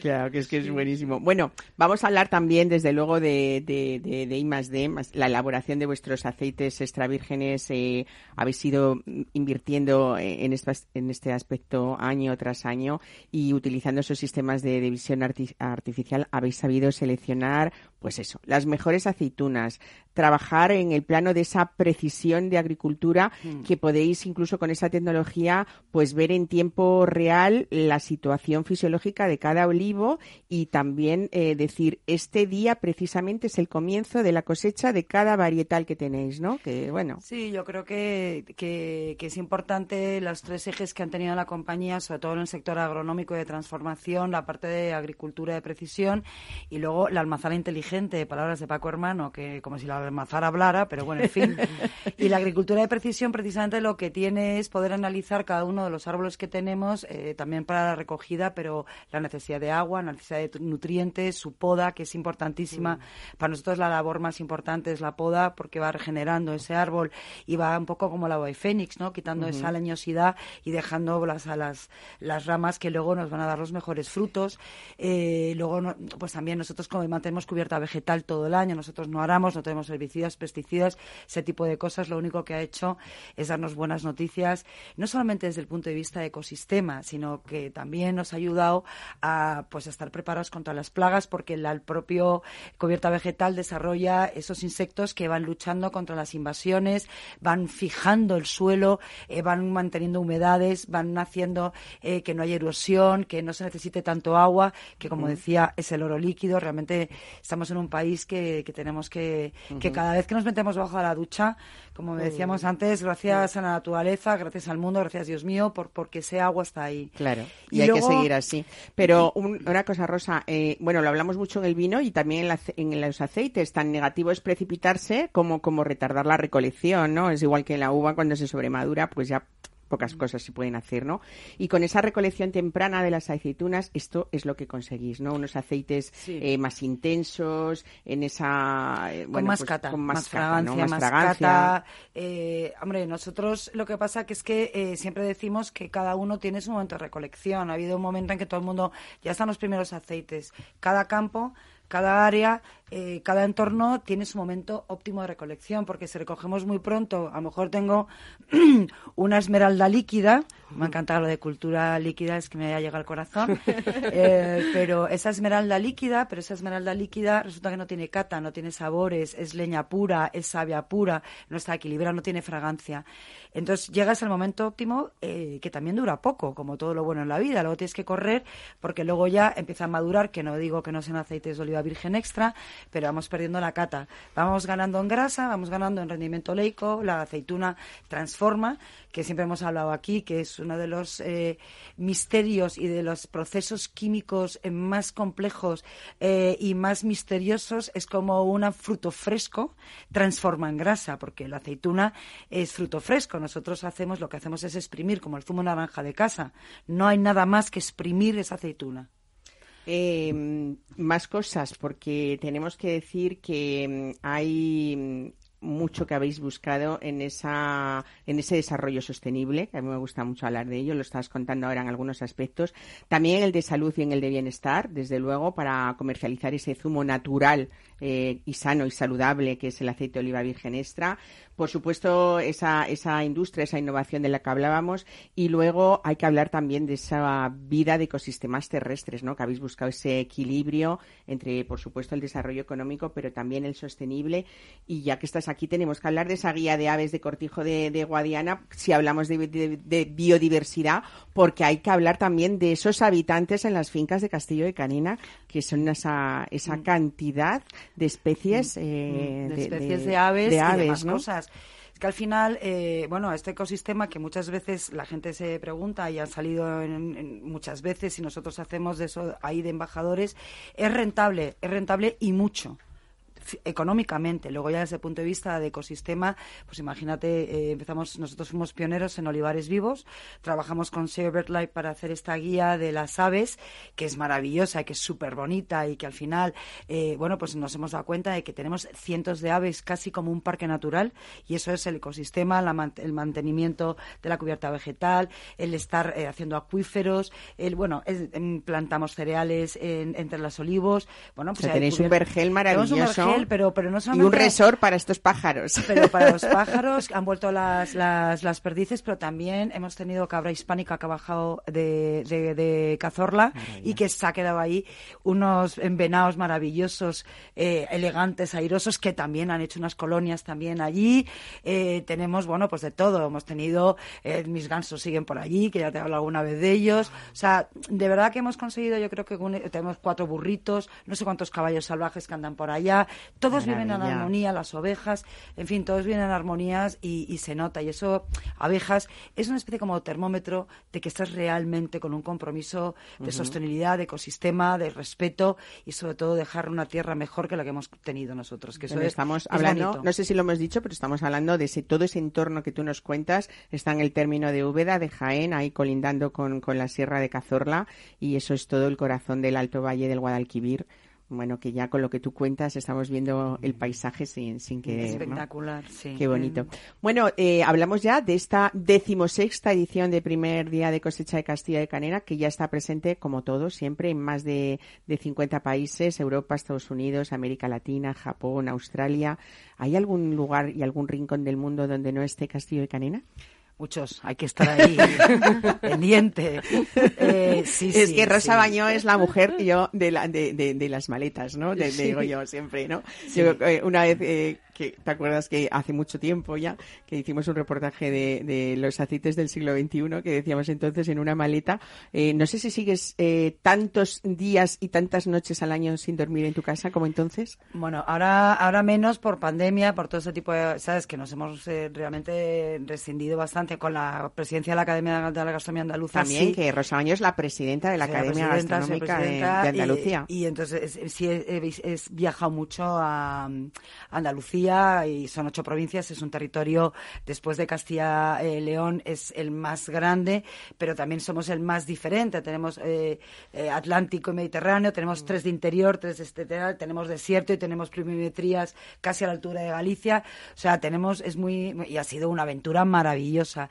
Claro, que es que es buenísimo. Bueno, vamos a hablar también, desde luego, de, de, de, de I más D, más la elaboración de vuestros aceites extra vírgenes. Eh, habéis ido invirtiendo en, estas- en este aspecto año tras año y utilizando esos sistemas de, de visión arti- artificial habéis sabido seleccionar, pues eso, las mejores aceitunas, trabajar en el plano de esa precisión de agricultura que podéis incluso con esa tecnología pues ver en tiempo real la situación fisiológica de cada olivo y también eh, decir este día precisamente es el comienzo de la cosecha de cada varietal que tenéis, ¿no? Que bueno, Sí, yo creo que, que, que es importante los tres ejes que han tenido la compañía, sobre todo en el sector agronómico y de transformación, la parte de agricultura de precisión y luego la almazara inteligente, palabras de Paco Hermano, que como si la almazara hablara, pero bueno, en fin. [laughs] y la agricultura de precisión precisamente lo que tiene es poder analizar cada uno de los árboles que tenemos, eh, también para la recogida, pero la necesidad de agua, la necesidad de nutrientes, su poda, que es importantísima. Para nosotros la labor más importante es la poda porque va regenerando ese árbol y va un poco como la ave fénix, ¿no? Quitando esa leñosidad y dejando las, a las, las ramas que luego nos van a dar los mejores frutos. Eh, luego, no- pues también nosotros como mantenemos cubierta vegetal todo el año, nosotros no aramos, no tenemos herbicidas, pesticidas, ese tipo de cosas. Lo único que ha hecho es darnos buenas noticias, no solamente desde el punto de vista de ecosistema, sino que también nos ha ayudado a pues a estar preparados contra las plagas porque la- el propio cubierta vegetal desarrolla esos insectos que van luchando contra las invasiones, van fijando el suelo, eh, van manteniendo humedades, van haciendo eh, que no haya erosión, que no se necesite tanto agua, que como decía es el oro líquido. Realmente estamos en un país que, que tenemos que, que cada vez que nos metemos bajo la ducha, como decíamos antes, gracias a la naturaleza, gracias al mundo, gracias Dios mío, por porque ese agua está ahí. Claro, y, Y hay que seguir así. Pero un- una cosa, Rosa, eh, bueno, lo hablamos mucho en el vino y también en, la ace- en los aceites. Tan negativo es precipitarse como, como retardar la recolección, ¿no? Es igual que la uva cuando se sobremadura, pues ya pocas cosas se pueden hacer, ¿no? Y con esa recolección temprana de las aceitunas, esto es lo que conseguís, ¿no? Unos aceites Sí. eh, más intensos, en esa... eh, con bueno, más pues, cata, con más, cata, ¿no? fragancia, más, fragancia. cata. Eh, hombre, nosotros lo que pasa que es que eh, siempre decimos que cada uno tiene su momento de recolección. Ha habido un momento en que todo el mundo ya están los primeros aceites. Cada campo, cada área, eh, cada entorno tiene su momento óptimo de recolección, porque si recogemos muy pronto, a lo mejor tengo [clears throat] una esmeralda líquida, me encanta lo de cultura líquida, es que me haya llegado al corazón, [laughs] eh, pero esa esmeralda líquida, pero esa esmeralda líquida resulta que no tiene cata, no tiene sabores, es leña pura, es savia pura, no está equilibrada, no tiene fragancia. Entonces llegas al momento óptimo eh, que también dura poco, como todo lo bueno en la vida. Luego tienes que correr porque luego ya empieza a madurar, que no digo que no sean aceites de oliva virgen extra, pero vamos perdiendo la cata. Vamos ganando en grasa, vamos ganando en rendimiento oleico, la aceituna transforma, que siempre hemos hablado aquí, que es uno de los eh, misterios y de los procesos químicos más complejos eh, y más misteriosos, es como un fruto fresco transforma en grasa, porque la aceituna es fruto fresco. Nosotros hacemos, lo que hacemos es exprimir, como el zumo naranja de casa. No hay nada más que exprimir esa aceituna. Eh, más cosas, porque tenemos que decir que mm, hay mucho que habéis buscado en esa en ese desarrollo sostenible, que a mí me gusta mucho hablar de ello, lo estás contando ahora en algunos aspectos, también el de salud y en el de bienestar, desde luego, para comercializar ese zumo natural eh, y sano y saludable que es el aceite de oliva virgen extra. Por supuesto, esa, esa industria, esa innovación de la que hablábamos. Y luego hay que hablar también de esa vida de ecosistemas terrestres, ¿no? Que habéis buscado ese equilibrio entre, por supuesto, el desarrollo económico, pero también el sostenible. Y ya que estás aquí, tenemos que hablar de esa guía de aves de cortijo de, de Guadiana, si hablamos de, de- de biodiversidad, porque hay que hablar también de esos habitantes en las fincas de Castillo de Canina, que son esa, esa cantidad de especies, eh, Mm, de, especies de, aves de y aves, demás ¿no? cosas. Es que al final, eh, bueno, este ecosistema que muchas veces la gente se pregunta y han salido en- en muchas veces y nosotros hacemos de eso ahí de embajadores, es rentable, es rentable y mucho económicamente. Luego ya desde el punto de vista de ecosistema, pues imagínate, eh, empezamos, nosotros fuimos pioneros en olivares vivos, trabajamos con Save BirdLife para hacer esta guía de las aves, que es maravillosa, que es súper bonita y que al final, eh, bueno, pues nos hemos dado cuenta de que tenemos cientos de aves casi como un parque natural y eso es el ecosistema, la el mantenimiento de la cubierta vegetal, el estar eh, haciendo acuíferos, el, bueno, es- em, plantamos cereales en- entre los olivos, bueno, O pues sea, hay tenéis un vergel maravilloso pero, pero no y solamente... un resort para estos pájaros. Pero para los [laughs] pájaros han vuelto las, las, las perdices, pero también hemos tenido cabra hispánica que ha bajado de, de, de Cazorla y que se ha quedado ahí unos venados maravillosos, eh, elegantes, airosos, que también han hecho unas colonias también allí. Eh, tenemos, bueno, pues de todo. Hemos tenido, eh, mis gansos siguen por allí, que ya te he hablado alguna vez de ellos. O sea, de verdad que hemos conseguido, yo creo que un- tenemos cuatro burritos, no sé cuántos caballos salvajes que andan por allá. Todos viven en armonía, las ovejas, en fin, todos viven en armonías y, y se nota. Y eso, abejas, es una especie como termómetro de que estás realmente con un compromiso de sostenibilidad, de ecosistema, de respeto y sobre todo dejar una tierra mejor que la que hemos tenido nosotros. Que eso es, estamos es hablando, bonito. no sé si lo hemos dicho, pero estamos hablando de ese, todo ese entorno que tú nos cuentas. Está en el término de Úbeda, de Jaén, ahí colindando con, con la Sierra de Cazorla, y eso es todo el corazón del Alto Valle del Guadalquivir. Bueno, que ya con lo que tú cuentas estamos viendo el paisaje sin, sin. ¿no? Espectacular, sí. Qué bonito. Bueno, eh, hablamos ya de esta decimosexta edición de primer día de cosecha de Castilla de Canena, que ya está presente, como todo, siempre en más de, de 50 países, Europa, Estados Unidos, América Latina, Japón, Australia. ¿Hay algún lugar y algún rincón del mundo donde no esté Castillo de Canena? Muchos, hay que estar ahí, [laughs] pendiente. Eh, sí, es sí, que Rosa sí. Bañó es la mujer yo de, la, de, de, de las maletas, ¿no? De. Digo yo siempre, ¿no? Yo, eh, una vez eh, que te acuerdas que hace mucho tiempo ya que hicimos un reportaje de, de los aceites del siglo XXI que decíamos entonces en una maleta. Eh, no sé si sigues eh, tantos días y tantas noches al año sin dormir en tu casa como entonces. Bueno, ahora, ahora menos por pandemia, por todo ese tipo de, sabes, que nos hemos eh, realmente rescindido bastante con la presidencia de la Academia de la Gastronomía Andaluza. También sí. que Rosa Bañó es la presidenta de la la Academia soy Gastronómica de, Andalucía. Y, entonces es- sí he, he- he viajado mucho a mm, Andalucía y son ocho provincias. Es un territorio, después de Castilla eh, León, es el más grande, pero también somos el más diferente. Tenemos eh, eh, Atlántico y Mediterráneo, tenemos tres de interior, tres de estetal, tenemos desierto y tenemos pluviometrías casi a la altura de Galicia. O sea, tenemos, es muy, y ha sido una aventura maravillosa.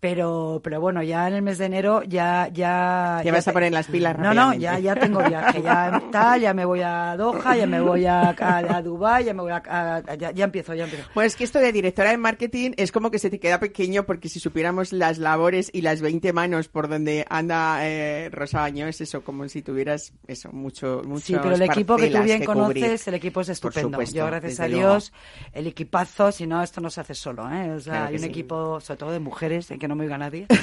Pero, pero bueno, ya en el mes de enero ya, ya. Te vas a poner las pilas No, no, ya, ya tengo viaje, ya [laughs] tal, ya me voy a Doha, ya me voy a, a, a Dubái, ya me voy a, a- a- ya, ya empiezo, ya empiezo. Pues es que esto de directora de marketing es como que se te queda pequeño porque si supiéramos las labores y las 20 manos por donde anda eh, Rosa Bañó, es eso, como si tuvieras eso, mucho, mucho Sí, pero el equipo que tú bien conoces, el equipo es estupendo. supuesto, Yo, gracias a luego. Dios, el equipazo, si no, esto no se hace solo, ¿eh? O sea, Claro hay un sí. equipo, sobre todo de mujeres, en que no me oiga nadie. [laughs]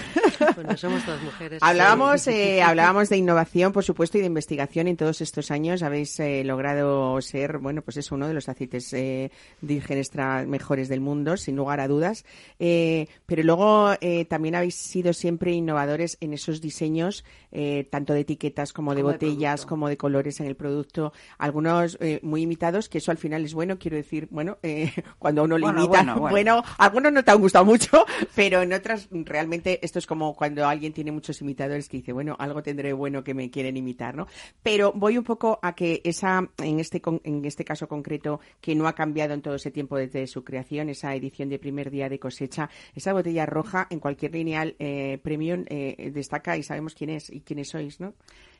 Bueno, somos todas mujeres. Hablábamos, eh, hablábamos de innovación, por supuesto, y de investigación. En todos estos años habéis eh, logrado ser, bueno, pues es uno de los aceites eh, virgen extra mejores del mundo, sin lugar a dudas. Eh, pero luego eh, también habéis sido siempre innovadores en esos diseños, eh, tanto de etiquetas como de Como botellas, como de colores en el producto. Algunos eh, muy imitados, que eso al final es bueno, quiero decir, bueno, eh, [laughs] cuando uno le imita, bueno, bueno. algunos no te han gustado mucho, [laughs] pero en otras realmente esto es como cuando alguien tiene muchos imitadores que dice, bueno, algo tendré bueno que me quieren imitar, ¿no? Pero voy un poco a que esa, en este, en este caso concreto, que no ha cambiado en todo ese tiempo desde su creación, esa edición de primer día de cosecha, esa botella roja en cualquier lineal eh, premium eh, destaca y sabemos quién es y quiénes sois, ¿no?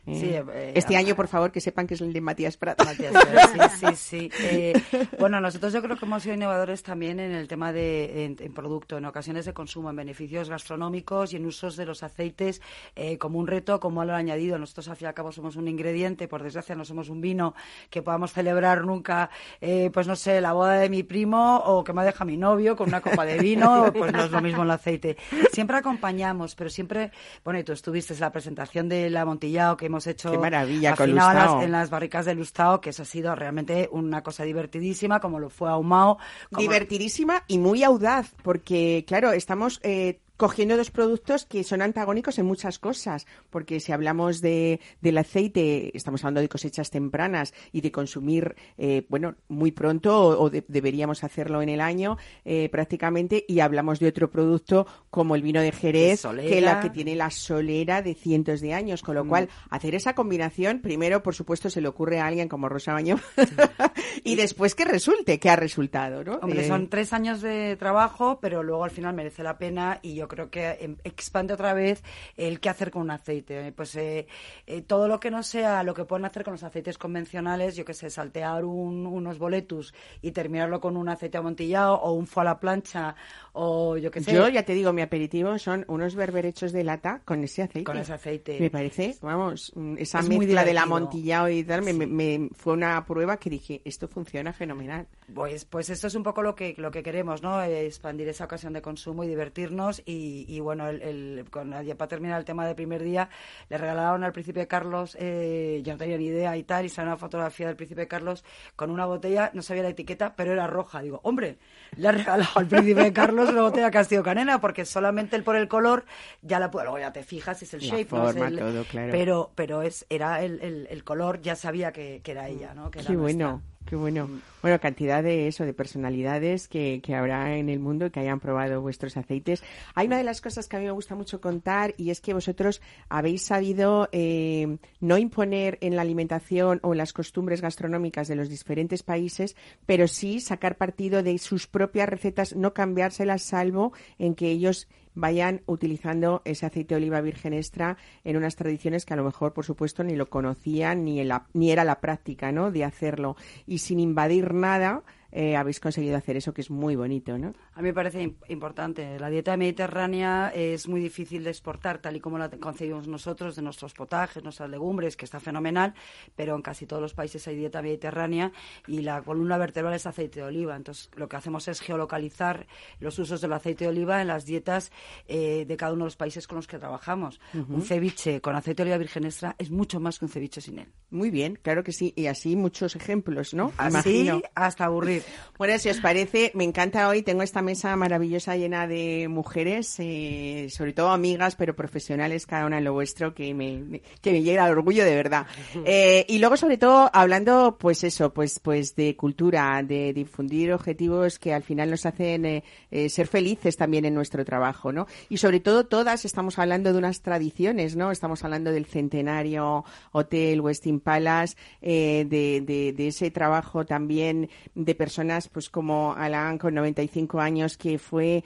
Eh, Sí, eh, este año, por favor, que sepan que es el de Matías Prat. Matías sí, sí, sí. Eh, bueno, nosotros yo creo que hemos sido innovadores también en el tema de en, en producto, en ocasiones de consumo, en beneficios gastronómicos y en usos de los aceites como un reto, como valor añadido. Nosotros al fin y al cabo somos un ingrediente, por desgracia no somos un vino que podamos celebrar nunca, pues no sé, la boda de mi primo o que me deja mi novio con una copa de vino, [laughs] pues no es lo mismo el aceite. Siempre acompañamos, pero siempre, bueno, y tú estuviste en la presentación de la Montillao que hemos hecho Qué maravilla, con las- en las barricas de Lustao, que eso ha sido realmente una cosa divertidísima, como lo fue Ahumao. como- divertidísima y muy audaz, porque claro, estamos eh, cogiendo dos productos que son antagónicos en muchas cosas, porque si hablamos de, del aceite, estamos hablando de cosechas tempranas y de consumir, eh, bueno, muy pronto o, o de- deberíamos hacerlo en el año eh, prácticamente, y hablamos de otro producto como el vino de Jerez, que la que tiene la solera de cientos de años, con lo cual hacer esa combinación, primero, por supuesto, se le ocurre a alguien como Rosa Bañó, [laughs] y después que resulte, que ha resultado, ¿no? Hombre, Eh, son tres años de trabajo, pero luego al final merece la pena y yo creo que em, expande otra vez el qué hacer con un aceite. Pues eh, eh, todo lo que no sea lo que pueden hacer con los aceites convencionales, yo que sé, saltear un- unos boletus y terminarlo con un aceite amontillado o un foie a la plancha o yo que sé. Yo ya te digo, mi aperitivo son unos berberechos de lata con ese aceite. Con ese aceite. Me parece, vamos, mm, esa Es mezcla del amontillado y tal, me, me- me- fue una prueba que dije, esto funciona fenomenal. Pues, pues esto es un poco lo que, lo que queremos, ¿no? Eh, Expandir esa ocasión de consumo y divertirnos. Y, y bueno, el, el- con, ya para terminar el tema del primer día, le regalaron al príncipe Carlos, eh, yo no tenía ni idea y tal, y salió una fotografía del príncipe Carlos con una botella, no sabía la etiqueta, pero era roja. Digo, hombre, le ha regalado al príncipe Carlos una botella Castillo Canena, porque solamente el por el color ya la puedo, luego ya te fijas, es el La shape, ¿no? Es el- todo, claro. Pero, pero es, era el, el, color, ya sabía que, que era ella, ¿no? Que era Qué nuestra. Qué bueno. Bueno, cantidad de eso, de personalidades que, que habrá en el mundo y que hayan probado vuestros aceites. Hay una de las cosas que a mí me gusta mucho contar y es que vosotros habéis sabido eh, no imponer en la alimentación o en las costumbres gastronómicas de los diferentes países, pero sí sacar partido de sus propias recetas, no cambiárselas salvo en que ellos vayan utilizando ese aceite de oliva virgen extra en unas tradiciones que a lo mejor, por supuesto, ni lo conocían ni, en la- ni era la práctica, ¿no? De hacerlo. Y sin invadir nada, eh, habéis conseguido hacer eso que es muy bonito, ¿no? A mí me parece im- importante. La dieta mediterránea es muy difícil de exportar, tal y como la concebimos nosotros, de nuestros potajes, nuestras legumbres, que está fenomenal, pero en casi todos los países hay dieta mediterránea y la columna vertebral es aceite de oliva. Entonces, lo que hacemos es geolocalizar los usos del aceite de oliva en las dietas eh, de cada uno de los países con los que trabajamos. Un ceviche con aceite de oliva virgen extra es mucho más que un ceviche sin él. Muy bien, claro que sí. Y así muchos ejemplos, ¿no? Así Imagino. hasta aburrir. Bueno, si os parece, me encanta hoy. Tengo esta mesa maravillosa llena de mujeres, eh, sobre todo amigas, pero profesionales, cada una en lo vuestro, que me, que me llega al orgullo de verdad. [laughs] Eh, y luego, sobre todo, hablando, pues eso, pues, pues de cultura, de difundir objetivos que al final nos hacen eh, ser felices también en nuestro trabajo, ¿no? Y sobre todo, todas estamos hablando de unas tradiciones, ¿no? Estamos hablando del centenario Hotel Westin Palace, de, de, de ese trabajo también de personas pues como Alan con 95 años que fue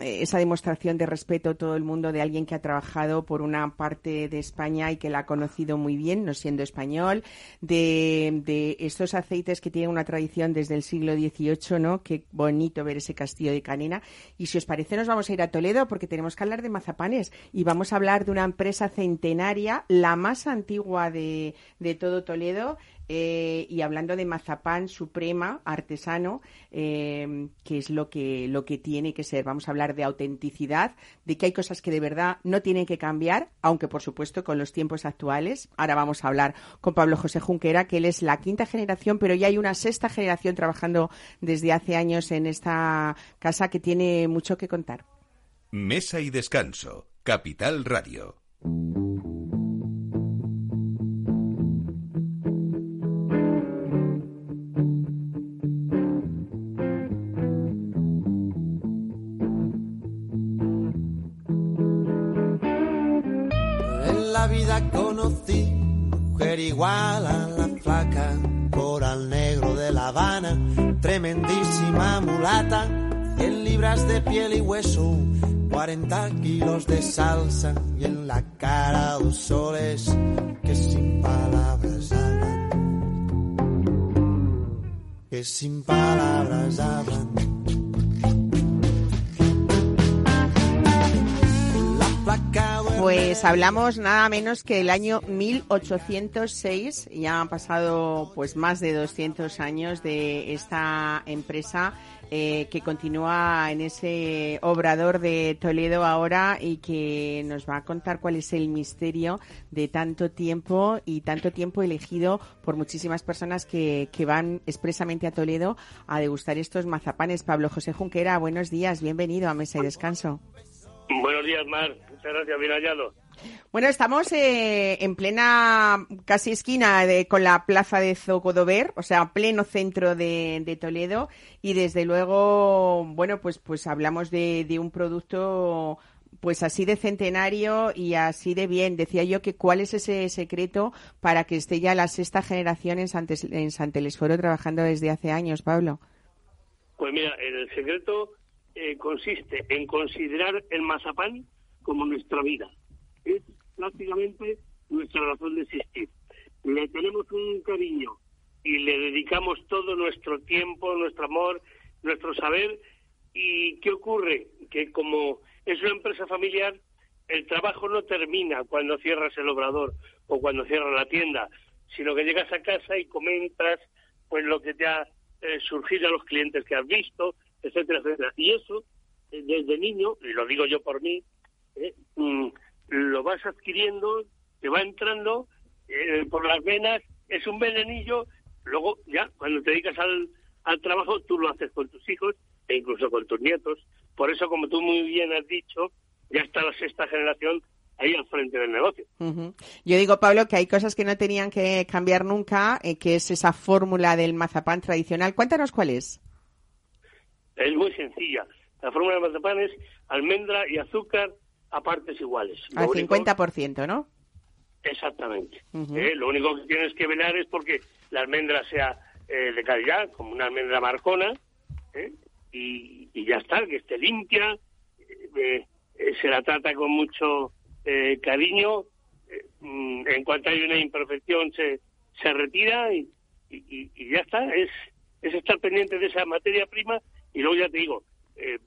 eh, esa demostración de respeto todo el mundo de alguien que ha trabajado por una parte de España y que la ha conocido muy bien, no siendo español, de, de estos aceites que tienen una tradición desde el siglo XVIII, ¿no? Qué bonito ver ese castillo de Canina. Y si os parece, nos vamos a ir a Toledo porque tenemos que hablar de mazapanes y vamos a hablar de una empresa centenaria, la más antigua de, de todo Toledo, eh, y hablando de mazapán suprema, artesano, eh, que es lo que, lo que tiene que ser. Vamos a hablar de autenticidad, de que hay cosas que de verdad no tienen que cambiar, aunque por supuesto con los tiempos actuales. Ahora vamos a hablar con Pablo José Junquera, que él es la quinta generación, pero ya hay una sexta generación trabajando desde hace años en esta casa que tiene mucho que contar. Mesa y descanso. Capital Radio. Mujer igual a la flaca, coral negro de La Habana, tremendísima mulata, 100 libras de piel y hueso, 40 kilos de salsa y en la cara dos soles que sin palabras hablan, que sin palabras hablan. Pues hablamos nada menos que del año 1806, ya han pasado pues más de 200 años de esta empresa eh, que continúa en ese obrador de Toledo ahora y que nos va a contar cuál es el misterio de tanto tiempo y tanto tiempo elegido por muchísimas personas que, que van expresamente a Toledo a degustar estos mazapanes. Pablo José Junquera, buenos días, bienvenido a Mesa y Descanso. Buenos días, Mar. Muchas gracias, bien hallado. Bueno, estamos eh, en plena casi esquina de, con la plaza de Zocodover, o sea, pleno centro de, de Toledo y desde luego, bueno, pues pues hablamos de, de un producto pues así de centenario y así de bien. Decía yo que cuál es ese secreto para que esté ya la sexta generación en, Santes, en Sant Telesforo trabajando desde hace años, Pablo. Pues mira, el secreto eh, consiste en considerar el mazapán como nuestra vida. Es prácticamente nuestra razón de existir. Le tenemos un cariño y le dedicamos todo nuestro tiempo, nuestro amor, nuestro saber. ¿Y qué ocurre? Que como es una empresa familiar, el trabajo no termina cuando cierras el obrador o cuando cierras la tienda, sino que llegas a casa y comentas pues lo que te ha eh, surgido a los clientes que has visto, etcétera, etcétera. Y eso, eh, desde niño, y lo digo yo por mí, eh, mm, lo vas adquiriendo, te va entrando eh, por las venas, es un venenillo, luego ya, cuando te dedicas al, al trabajo, tú lo haces con tus hijos e incluso con tus nietos. Por eso, como tú muy bien has dicho, ya está la sexta generación ahí al frente del negocio. Ujú. Yo digo, Pablo, que hay cosas que no tenían que cambiar nunca, eh, que es esa fórmula del mazapán tradicional. Cuéntanos cuál es. Es muy sencilla. La fórmula de mazapán es almendra y azúcar a partes iguales. Lo Al único- 50%, ¿no? Exactamente. Eh, Lo único que tienes que velar es porque la almendra sea eh, de calidad, como una almendra marcona, ¿eh? y, y ya está, que esté limpia, eh, se la trata con mucho eh, cariño, mm, en cuanto hay una imperfección se, se retira y, y- y- y ya está, es, es estar pendiente de esa materia prima y luego ya te digo, eh,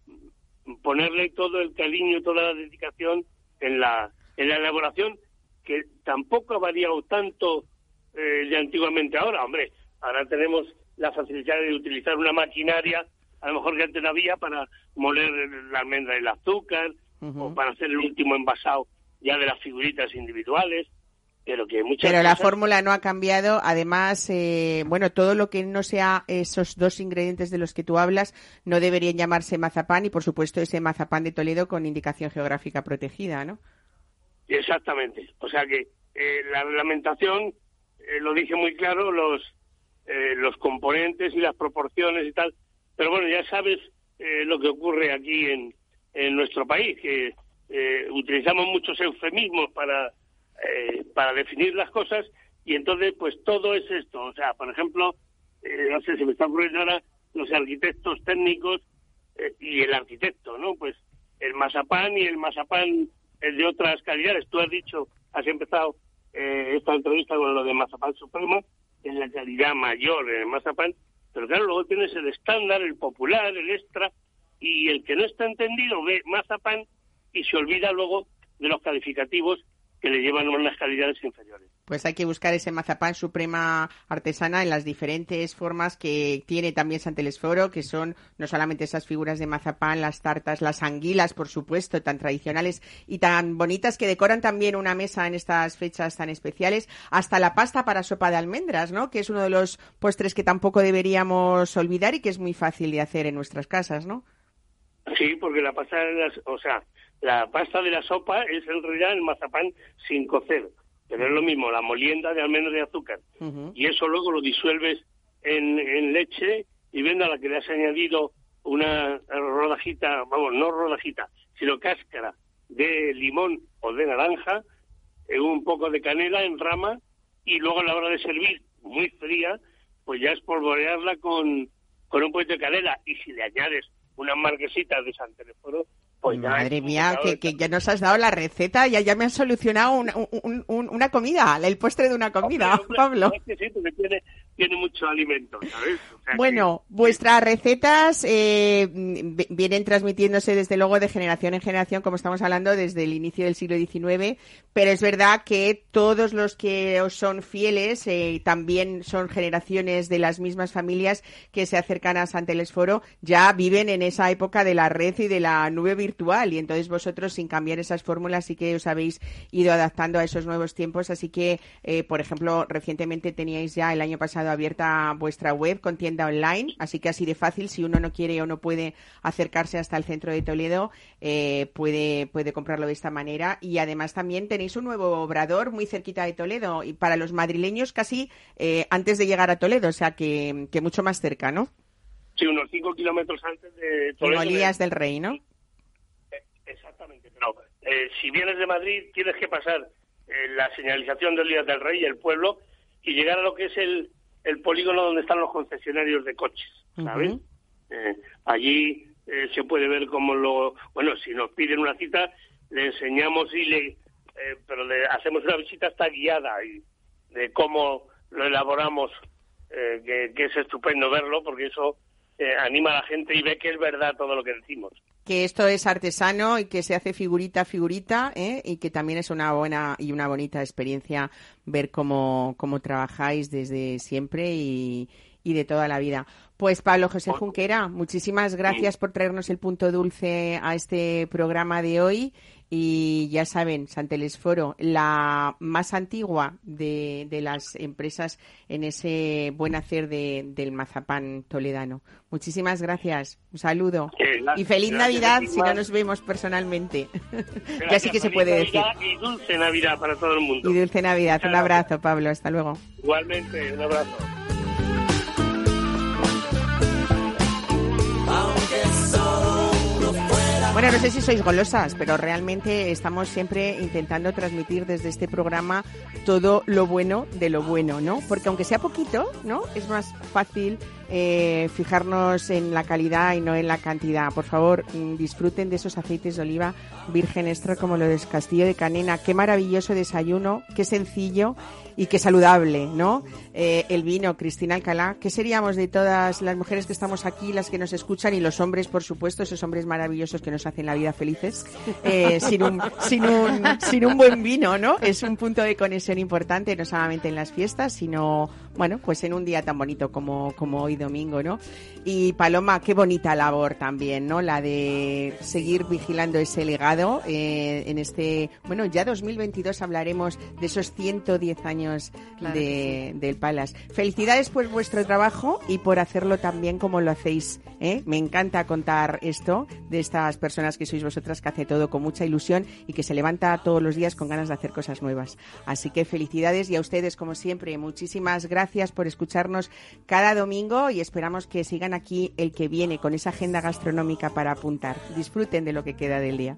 ponerle todo el cariño, toda la dedicación en la, en la elaboración que tampoco ha variado tanto eh, de antiguamente ahora. Hombre, ahora tenemos la facilidad de utilizar una maquinaria, a lo mejor que antes no había, para moler la almendra y el azúcar, o para hacer el último envasado ya de las figuritas individuales, pero que muchas Pero la fórmula no ha cambiado. Además, eh, bueno, todo lo que no sea esos dos ingredientes de los que tú hablas no deberían llamarse mazapán y, por supuesto, ese mazapán de Toledo con indicación geográfica protegida, ¿no? Exactamente. O sea que eh, la reglamentación eh, lo dice muy claro, los, eh, los componentes y las proporciones y tal. Pero bueno, ya sabes eh, lo que ocurre aquí en, en nuestro país, que eh, utilizamos muchos eufemismos para, eh, para definir las cosas y entonces pues todo es esto. O sea, por ejemplo, eh, no sé, se me está ocurriendo ahora los arquitectos técnicos eh, y el arquitecto, ¿no? Pues el mazapán y el mazapán es de otras calidades. Tú has dicho, has empezado eh, esta entrevista con lo de mazapán supremo, es la calidad mayor en el mazapán, pero claro, luego tienes el estándar, el popular, el extra, y el que no está entendido ve mazapán y se olvida luego de los calificativos que le llevan unas calidades inferiores. Pues hay que buscar ese mazapán suprema artesana en las diferentes formas que tiene también San Telesforo, que son no solamente esas figuras de mazapán, las tartas, las anguilas, por supuesto, tan tradicionales y tan bonitas que decoran también una mesa en estas fechas tan especiales, hasta la pasta para sopa de almendras, ¿no? Que es uno de los postres que tampoco deberíamos olvidar y que es muy fácil de hacer en nuestras casas, ¿no? Sí, porque la pasta, de las, o sea, la pasta de la sopa es en realidad el mazapán sin cocer, pero es lo mismo, la molienda de almendras de azúcar. Y eso luego lo disuelves en, en leche y viendo a la que le has añadido una rodajita, vamos, no rodajita, sino cáscara de limón o de naranja, eh, un poco de canela en rama y luego a la hora de servir, muy fría, pues ya espolvorearla con, con un poquito de canela y si le añades unas marquesitas de San Teleforo, pues Madre mía, que, ya nos has dado la receta, ya, ya me has solucionado una, un- un- una comida, el postre de una comida, Hombre, hombre, [laughs] Pablo. es que sí, porque tiene, tiene mucho alimento, ¿sabes? O sea que- Bueno, vuestras recetas eh, vi- vienen transmitiéndose desde luego de generación en generación, como estamos hablando, desde el inicio del siglo XIX, pero es verdad que todos los que os son fieles eh, también son generaciones de las mismas familias que se acercan a San Telesforo, ya viven en esa época de la red y de la nube virtual y entonces vosotros sin cambiar esas fórmulas sí que os habéis ido adaptando a esos nuevos tiempos, así que, eh, por ejemplo, recientemente teníais ya el año pasado abierta vuestra web con tienda online, así que así de fácil, si uno no quiere o no puede acercarse hasta el centro de Toledo, eh, puede, puede comprarlo de esta manera y además también tenéis un nuevo obrador muy cerquita de Toledo y para los madrileños casi eh, antes de llegar a Toledo, o sea que, que mucho más cerca, ¿no? Sí, unos 5 kilómetros antes de En Toledo. Olías del Rey, ¿no? Eh, si vienes de Madrid tienes que pasar eh, la señalización de Olías del Rey, el pueblo, y llegar a lo que es el, el polígono donde están los concesionarios de coches, ¿sabes? Eh, allí eh, se puede ver cómo lo... Bueno, si nos piden una cita, le enseñamos y le... eh, pero le hacemos una visita hasta guiada y de cómo lo elaboramos, eh, que, que es estupendo verlo, porque eso eh, anima a la gente y ve que es verdad todo lo que decimos. Que esto es artesano y que se hace figurita a figurita ¿eh? y que también es una buena y una bonita experiencia ver cómo, cómo trabajáis desde siempre y, y de toda la vida. Pues Pablo José Junquera, muchísimas gracias por traernos el punto dulce a este programa de hoy y ya saben, Santelesforo, la más antigua de, de las empresas en ese buen hacer de- del mazapán toledano. Muchísimas gracias, un saludo Eh, y feliz Navidad si no nos vemos personalmente. [laughs] ya sí que se puede decir. Y dulce Navidad para todo el mundo. Y dulce Navidad. Un abrazo, Pablo. Hasta luego. Igualmente, un abrazo. No sé si sois golosas, pero realmente estamos siempre intentando transmitir desde este programa todo lo bueno de lo bueno, ¿no? Porque aunque sea poquito, ¿no? Es más fácil eh, fijarnos en la calidad y no en la cantidad. Por favor, mm, disfruten de esos aceites de oliva virgen extra como lo del Castillo de Canena. Qué maravilloso desayuno, qué sencillo y qué saludable, ¿no? Eh, el vino, Cristina Alcalá. ¿Qué seríamos de todas las mujeres que estamos aquí, las que nos escuchan y los hombres, por supuesto, esos hombres maravillosos que nos hacen la vida felices, eh, sin, un, sin, un, sin un buen vino, ¿no? Es un punto de conexión importante, no solamente en las fiestas, sino, bueno, pues en un día tan bonito como, como hoy domingo, ¿no? Y Paloma, qué bonita labor también, ¿no? La de seguir vigilando ese legado eh, en este, bueno, ya 2022 hablaremos de esos 110 años Claro de, del Palace. Felicidades por vuestro trabajo y por hacerlo también como lo hacéis. ¿eh? Me encanta contar esto de estas personas que sois vosotras que hace todo con mucha ilusión y que se levanta todos los días con ganas de hacer cosas nuevas. Así que felicidades y a ustedes, como siempre, muchísimas gracias por escucharnos cada domingo y esperamos que sigan aquí el que viene con esa agenda gastronómica para apuntar. Disfruten de lo que queda del día.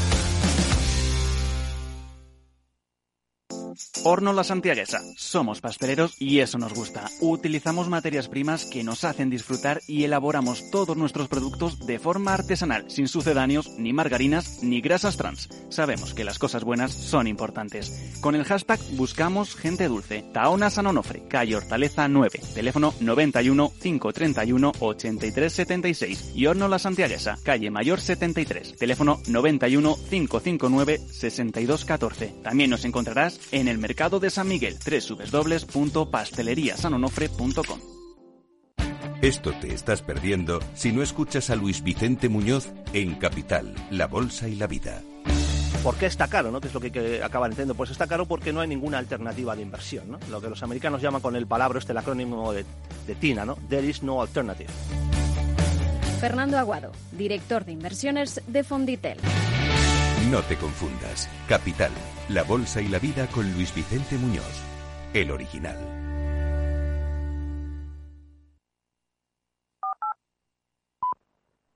Horno La Santiaguesa. Somos pasteleros y eso nos gusta. Utilizamos materias primas que nos hacen disfrutar y elaboramos todos nuestros productos de forma artesanal, sin sucedáneos, ni margarinas, ni grasas trans. Sabemos que las cosas buenas son importantes. Con el hashtag buscamos gente dulce. Taona San Onofre, calle Hortaleza 9, teléfono 91 531 8376 y Horno La Santiaguesa, calle Mayor 73, teléfono 91 559 6214. También nos encontrarás en el mercado de San Miguel, www.pasteleriasanonofre.com. Esto te estás perdiendo si no escuchas a Luis Vicente Muñoz en Capital, La Bolsa y la Vida. ¿Por qué está caro? ¿no? ¿Qué es lo que, que acaban entendiendo? Pues está caro porque no hay ninguna alternativa de inversión. ¿no? Lo que los americanos llaman con el palabra, este el acrónimo de, de TINA, ¿no? There is no alternative. Fernando Aguado, director de inversiones de Fonditel. No te confundas. Capital, La Bolsa y la Vida con Luis Vicente Muñoz, el original.